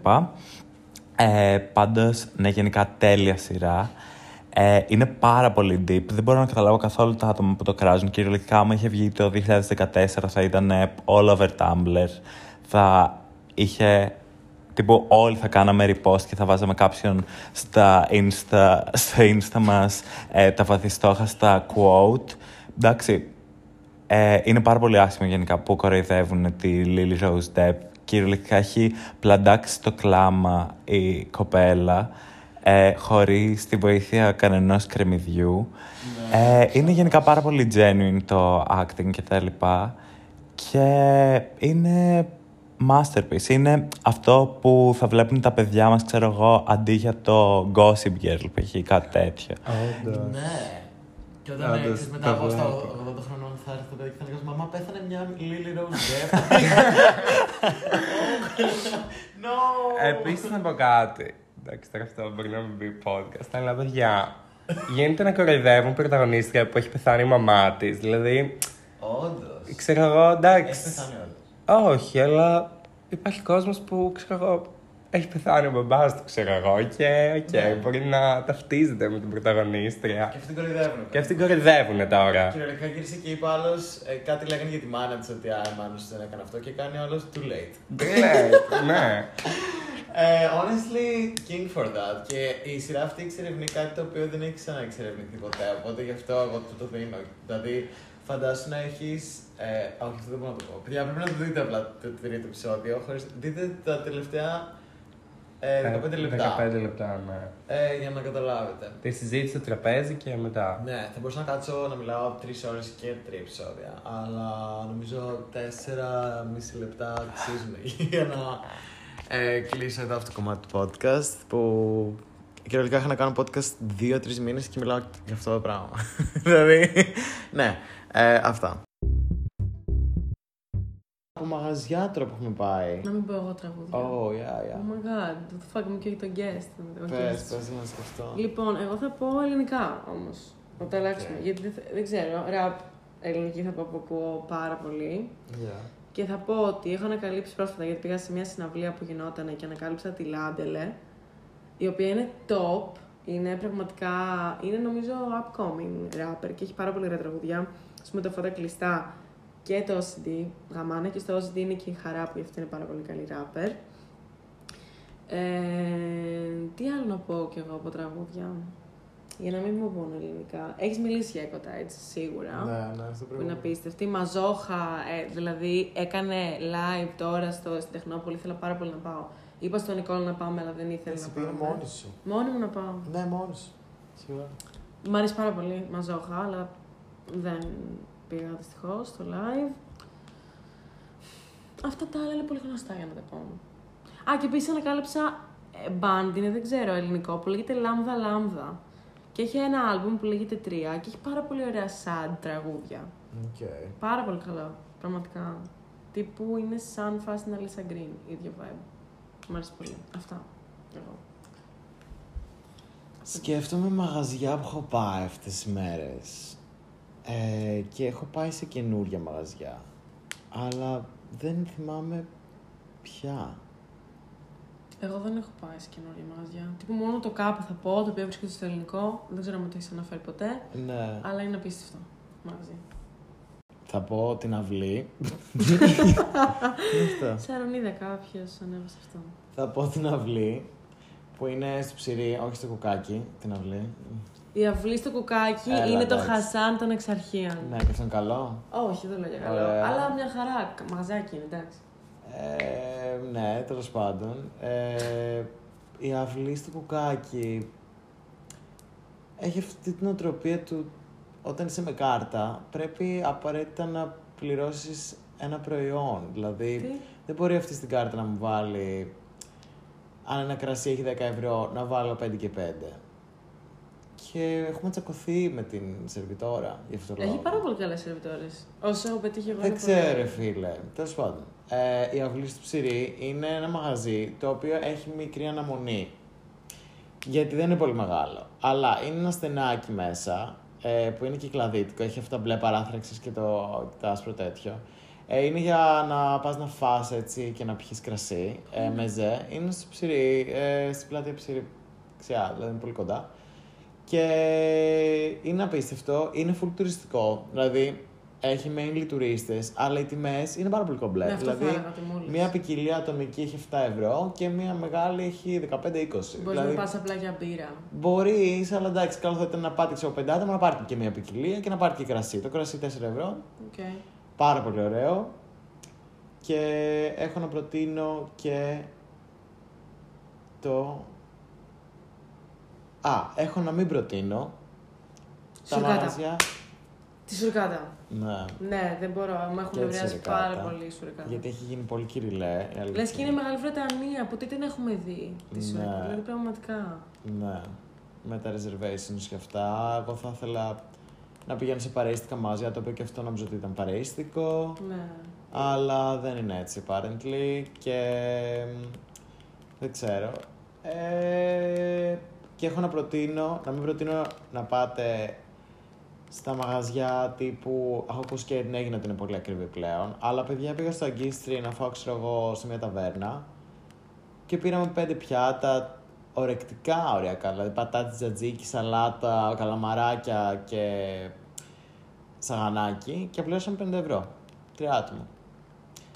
Ε, Πάντως, ναι, γενικά τέλεια σειρά. Ε, είναι πάρα πολύ deep. Δεν μπορώ να καταλάβω καθόλου τα άτομα που το κράζουν. Κυριολεκτικά, άμα είχε βγει το 2014, θα ήταν all over Tumblr. Θα είχε. Τύπου όλοι θα κάναμε repost και θα βάζαμε κάποιον στα Insta, στο Insta μας ε, τα βαθιστόχαστα quote. Εντάξει, ε, είναι πάρα πολύ άσχημο γενικά που κοροϊδεύουν τη Lily Rose Depp. Κυριολεκτικά έχει πλαντάξει το κλάμα η κοπέλα ε, χωρίς τη βοήθεια κανενός κρεμμυδιού. Ε, είναι γενικά πάρα πολύ genuine το acting και τα λοιπά. Και είναι masterpiece. Είναι αυτό που θα βλέπουν τα παιδιά μας, ξέρω εγώ, αντί για το Gossip Girl που έχει κάτι τέτοιο. Ναι. Και όταν Όντως, έξεις μετά το από στα βλέπω. 80 χρονών θα έρθει το παιδί και θα λέγεις Μαμά πέθανε μια Lily Rose Depp. [LAUGHS] no! Επίσης να πω κάτι. Εντάξει, τώρα αυτό μπορεί να μην μπει podcast, αλλά παιδιά, γίνεται να κοροϊδεύουν πρωταγωνίστρια που έχει πεθάνει η μαμά της. Δηλαδή, Όντως. ξέρω εγώ, Έχει εντάξει. πεθάνει όντως. Όχι, αλλά υπάρχει κόσμος που ξέρω εγώ. Έχει πεθάνει ο μπαμπάς του, ξέρω εγώ, και ΟΚ, Ναι. μπορεί να ταυτίζεται με την πρωταγωνίστρια. Και αυτήν κοροϊδεύουν. Και αυτοί κοροϊδεύουν τώρα. Κυριολεκτικά γύρισε και είπε άλλος κάτι λέγανε για τη μάνα της ότι α, η μάνα σου δεν έκανε αυτό και κάνει όλο too late. Ναι, [LAUGHS] ναι. Ε, honestly, king for that. Και η σειρά αυτή εξερευνεί κάτι το οποίο δεν έχει ξαναεξερευνηθεί ποτέ. Οπότε γι' αυτό εγώ του το δίνω. Δηλαδή, φαντάσου να έχεις. Ε, όχι, αυτό δεν μπορώ να το πω. Παιδιά, πρέπει να το δείτε απλά το τρίτο επεισόδιο. Χωρίς, δείτε τα τελευταία Ε, 15 λεπτά. 15 λεπτά, ναι. Ε, για να καταλάβετε. Τη συζήτηση στο τραπέζι και μετά. Ναι, θα μπορούσα να κάτσω να μιλάω 3 ώρες και 3 επεισόδια. Αλλά νομίζω 4,5 λεπτά αξίζουν [LAUGHS] για να ε, κλείσω εδώ αυτό το κομμάτι του podcast. Που κυριολεκτικά είχα να κάνω podcast 2-3 μήνες και μιλάω για αυτό το πράγμα. [LAUGHS] δηλαδή, ναι, ε, αυτά. Από μαγαζιά τώρα που έχουμε πάει. Να μην πω εγώ τραγούδια. Oh, yeah, yeah. Oh my god, το φάγαμε και το guest. ο Πες, guest. πες να σκεφτώ. Λοιπόν, εγώ θα πω ελληνικά όμως. Να το αλλάξουμε. ΟΚ. Γιατί δεν, θε- δεν ξέρω, ραπ ελληνική θα πω που ακούω πάρα πολύ. Yeah. Και θα πω ότι έχω ανακαλύψει πρόσφατα γιατί πήγα σε μια συναυλία που γινόταν και ανακάλυψα τη Λάντελε, η οποία είναι top. Είναι πραγματικά, είναι νομίζω upcoming rapper και έχει πάρα πολύ ωραία τραγούδια. Ας πούμε το φώτα κλειστά και το OCD γαμάνε και στο OCD είναι και η Χαρά που αυτή είναι πάρα πολύ καλή rapper. Ε, τι άλλο να πω κι εγώ από τραγούδια; Για να μην μου πω ελληνικά. Έχεις μιλήσει για Echo Tides, σίγουρα Ναι, ναι, στο που είναι προηγούμενο. απίστευτη. Μαζόχα, ε, δηλαδή έκανε live τώρα στο, στην Τεχνόπολη, ήθελα πάρα πολύ να πάω. Είπα στον Νικόλα να πάμε, αλλά δεν ήθελε Εσύ να πήγε πάμε. μόνη σου. Μόνη μου να πάω. Ναι, μόνη σου. Σίγουρα. Μ' αρέσει πάρα πολύ Μαζόχα, αλλά δεν πήγα δυστυχώς στο live. Αυτά τα άλλα είναι πολύ γνωστά για να τα πω. Α, και επίσης ανακάλυψα ε, band, είναι δεν ξέρω ελληνικό, που λέγεται Λάμδα Λάμδα. Και έχει ένα άλμπουμ που λέγεται Τρία και έχει πάρα πολύ ωραία sad τραγούδια. ΟΚ. Πάρα πολύ καλό. Πραγματικά. Τύπου είναι σαν φάση την Αλίσσα Green. ίδιο vibe. Μ' αρέσει πολύ. Αυτά. Εγώ. Σκέφτομαι μαγαζιά που έχω πάει αυτές τις μέρες. Ε, και έχω πάει σε καινούρια μαγαζιά. Αλλά δεν θυμάμαι ποια. Εγώ δεν έχω πάει σε καινούργια μαγαζιά. Τύπου μόνο το κάπου θα πω, το οποίο βρίσκεται στο ελληνικό. Δεν ξέρω αν το έχεις αναφέρει ποτέ. Ναι. Αλλά είναι απίστευτο μαγαζί. Θα πω την αυλή. [LAUGHS] Τι είναι αυτό; Σαν είδα κάποιος ανέβασε αυτό. Θα πω την αυλή που είναι στο ψυρί, όχι στο κουκάκι. Την αυλή. Η αυλή στο κουκάκι Έλα, είναι το εντάξει. Χασάν των Εξαρχείων. Ναι, και αυτό είναι καλό. Όχι, δεν λέω για καλό. Ωραία. Αλλά μια χαρά. Μαγαζάκι είναι, εντάξει. Ε, ναι, τέλος πάντων. Ε, η αυλή στο κουκάκι έχει αυτή την οτροπία του όταν είσαι με κάρτα πρέπει απαραίτητα να πληρώσεις ένα προϊόν. Δηλαδή Τι; δεν μπορεί αυτή στην κάρτα να μου βάλει αν ένα κρασί έχει 10 ευρώ να βάλω 5 και 5. Και έχουμε τσακωθεί με την σερβιτόρα για αυτό το λόγο. Έχει πάρα πολύ καλές σερβιτόρες. Όσο πετύχει εγώ. Δεν είναι πολύ ξέρω, ωραία. φίλε. Τέλος πάντων. Ε, η αυλή στο ψυρί είναι ένα μαγαζί το οποίο έχει μικρή αναμονή. Γιατί δεν είναι πολύ μεγάλο. Αλλά είναι ένα στενάκι μέσα ε, που είναι κυκλαδίτικο. Έχει αυτά μπλε παράθραξης και το, το άσπρο τέτοιο. Ε, είναι για να πας να φας έτσι και να πιεις κρασί. Ε, μεζέ. Είναι στο ψυρί, ε, στην πλατεία ψυρί. Ξιά, δηλαδή είναι πολύ κοντά. Και είναι απίστευτο, είναι full τουριστικό. Δηλαδή έχει mainly τουρίστες, αλλά οι τιμές είναι πάρα πολύ κομπλέ. Ναι, αυτό θα δηλαδή, έλεγα τιμούλες. μια ποικιλία ατομική έχει 7 ευρώ και μια μεγάλη έχει 15-20. Μπορείς δηλαδή, να πας απλά για μπύρα. Μπορείς, αλλά εντάξει, καλό θα ήταν να πάτε σε 5 άτομα, να πάρετε και μια ποικιλία και να πάρετε και κρασί. Το κρασί 4 ευρώ. ΟΚ. Πάρα πολύ ωραίο. Και έχω να προτείνω και το. Α, έχω να μην προτείνω. Τα Σουρκάτα. μαγαζιά. Τη σουρκάτα. Ναι. Ναι, δεν μπορώ. Μου έχουν Και τη νευριάσει σουρκάτα. πάρα πολύ η σουρκάτα. Γιατί έχει γίνει πολύ κυριλέ. η αλήθεια Λες και είναι η Μεγάλη Βρετανία, ποτέ την έχουμε δει τη Ναι. σουρκάτα. Δηλαδή πραγματικά. Ναι. Με τα reservations και αυτά. Εγώ θα ήθελα να πηγαίνω σε παρείστικα μαγαζιά, το οποίο και αυτό νομίζω ότι ήταν παρείστικο. Ναι. Αλλά δεν είναι έτσι apparently και μ, δεν ξέρω. Ε, και έχω να προτείνω, να μην προτείνω να πάτε στα μαγαζιά τύπου. Έχω ακούσει και την έγινε ότι είναι πολύ ακριβή πλέον. Αλλά παιδιά πήγα στο Αγκίστρι να φάω, ξέρω εγώ, σε μια ταβέρνα και πήραμε πέντε πιάτα ορεκτικά ωριακά. Δηλαδή πατάτι τζατζίκι, σαλάτα, καλαμαράκια και σαγανάκι και πλήρωσαμε 50 ευρώ. Τρία άτομα.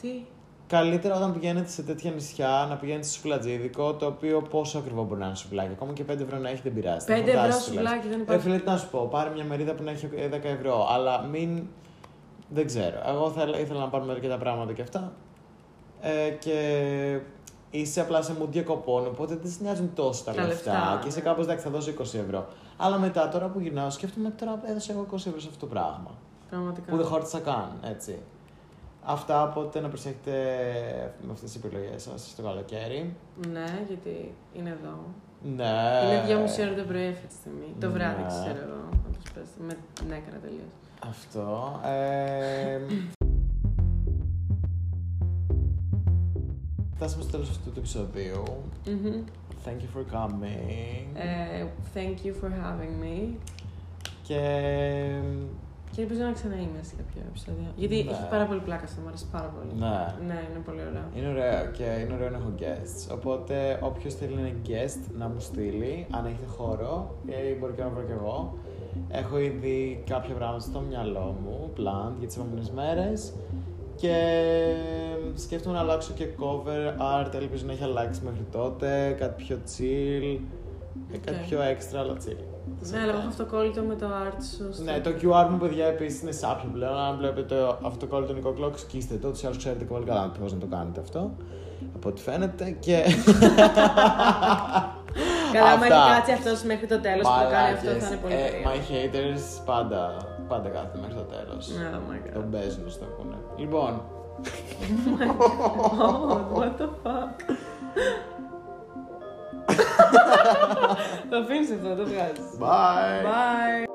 Τι; Καλύτερα όταν πηγαίνετε σε τέτοια νησιά να πηγαίνετε σε σουβλατζίδικο, το οποίο πόσο ακριβό μπορεί να είναι σουβλάκι. Ακόμα και 5 ευρώ να έχει δεν πειράζει. Πέντε Θα ευρώ φαντάζεσαι τουλάχιστον. σουβλάκι δεν Ε, υπάρχει. φίλε, τι να σου πω, πάρε μια μερίδα που να έχει ε, 10 ευρώ. Αλλά μην. Δεν ξέρω. Εγώ θα, ήθελα να πάρουμε αρκετά πράγματα και αυτά. Ε, και είσαι απλά σε mood διακοπών, οπότε δεν σε νοιάζουν τόσο τα, Τα λεφτά. λεφτά, Και είσαι ναι. κάπως εντάξει, θα δώσω 20 ευρώ. Αλλά μετά τώρα που γυρνάω, σκέφτομαι τώρα έδωσα εγώ 20 ευρώ σε αυτό το πράγμα. Πραγματικά. Που δεν χώρισα καν, έτσι. Αυτά οπότε να προσέχετε με αυτές τις επιλογές σας το καλοκαίρι. Ναι, γιατί είναι εδώ. Ναι. Είναι δυόμιση ώρα το πρωί αυτή τη στιγμή. Το βράδυ, Ναι. ξέρω εγώ. Όπως πες. Με νέκρα τελείως. Αυτό. Ε, Φτάσαμε στο τέλος αυτού του επεισοδίου. Thank you for coming. Ε, thank you for having me. Και Και ελπίζω να ξαναείμαι σε κάποιο επεισόδιο. Γιατί Ναι. έχει πάρα πολύ πλάκα αυτό, μου αρέσει πάρα πολύ. ναι, Ναι, είναι πολύ ωραίο. είναι ωραίο και είναι ωραίο να έχω guests. Οπότε όποιος θέλει να είναι guest να μου στείλει, αν έχετε χώρο, ή μπορεί και να βρω κι εγώ. Έχω ήδη κάποια πράγματα στο μυαλό μου, plan για τις επόμενες μέρες. Και σκέφτομαι να αλλάξω και cover art, ελπίζω να έχει αλλάξει μέχρι τότε, κάτι πιο chill, ε, κάτι ΟΚ. πιο extra, αλλά chill. Ναι, αλλά έχω αυτοκόλλητο με το art σου. στο- Ναι, το QR μου, παιδιά, επίσης είναι σάπιο πλέον. Αν βλέπετε το αυτοκόλλητο Νίκο Κλοκ, σκίστε το. Τους άλλους ξέρετε και πολύ καλά πώς να το κάνετε αυτό. Από ό,τι φαίνεται. Και. Καλά, άμα Αυτά. έχει κάτσει αυτός μέχρι το τέλος που το κάνει αυτό, θα είναι πολύ Ε, περίεργο. my haters πάντα, πάντα κάθεται μέχρι το τέλος. Ναι, oh my god. Τον παίζουν στο ακούνε. Λοιπόν, [LAUGHS] Oh, what the fuck; Το αφήνεις αυτό, το βγάζεις. bye! Bye.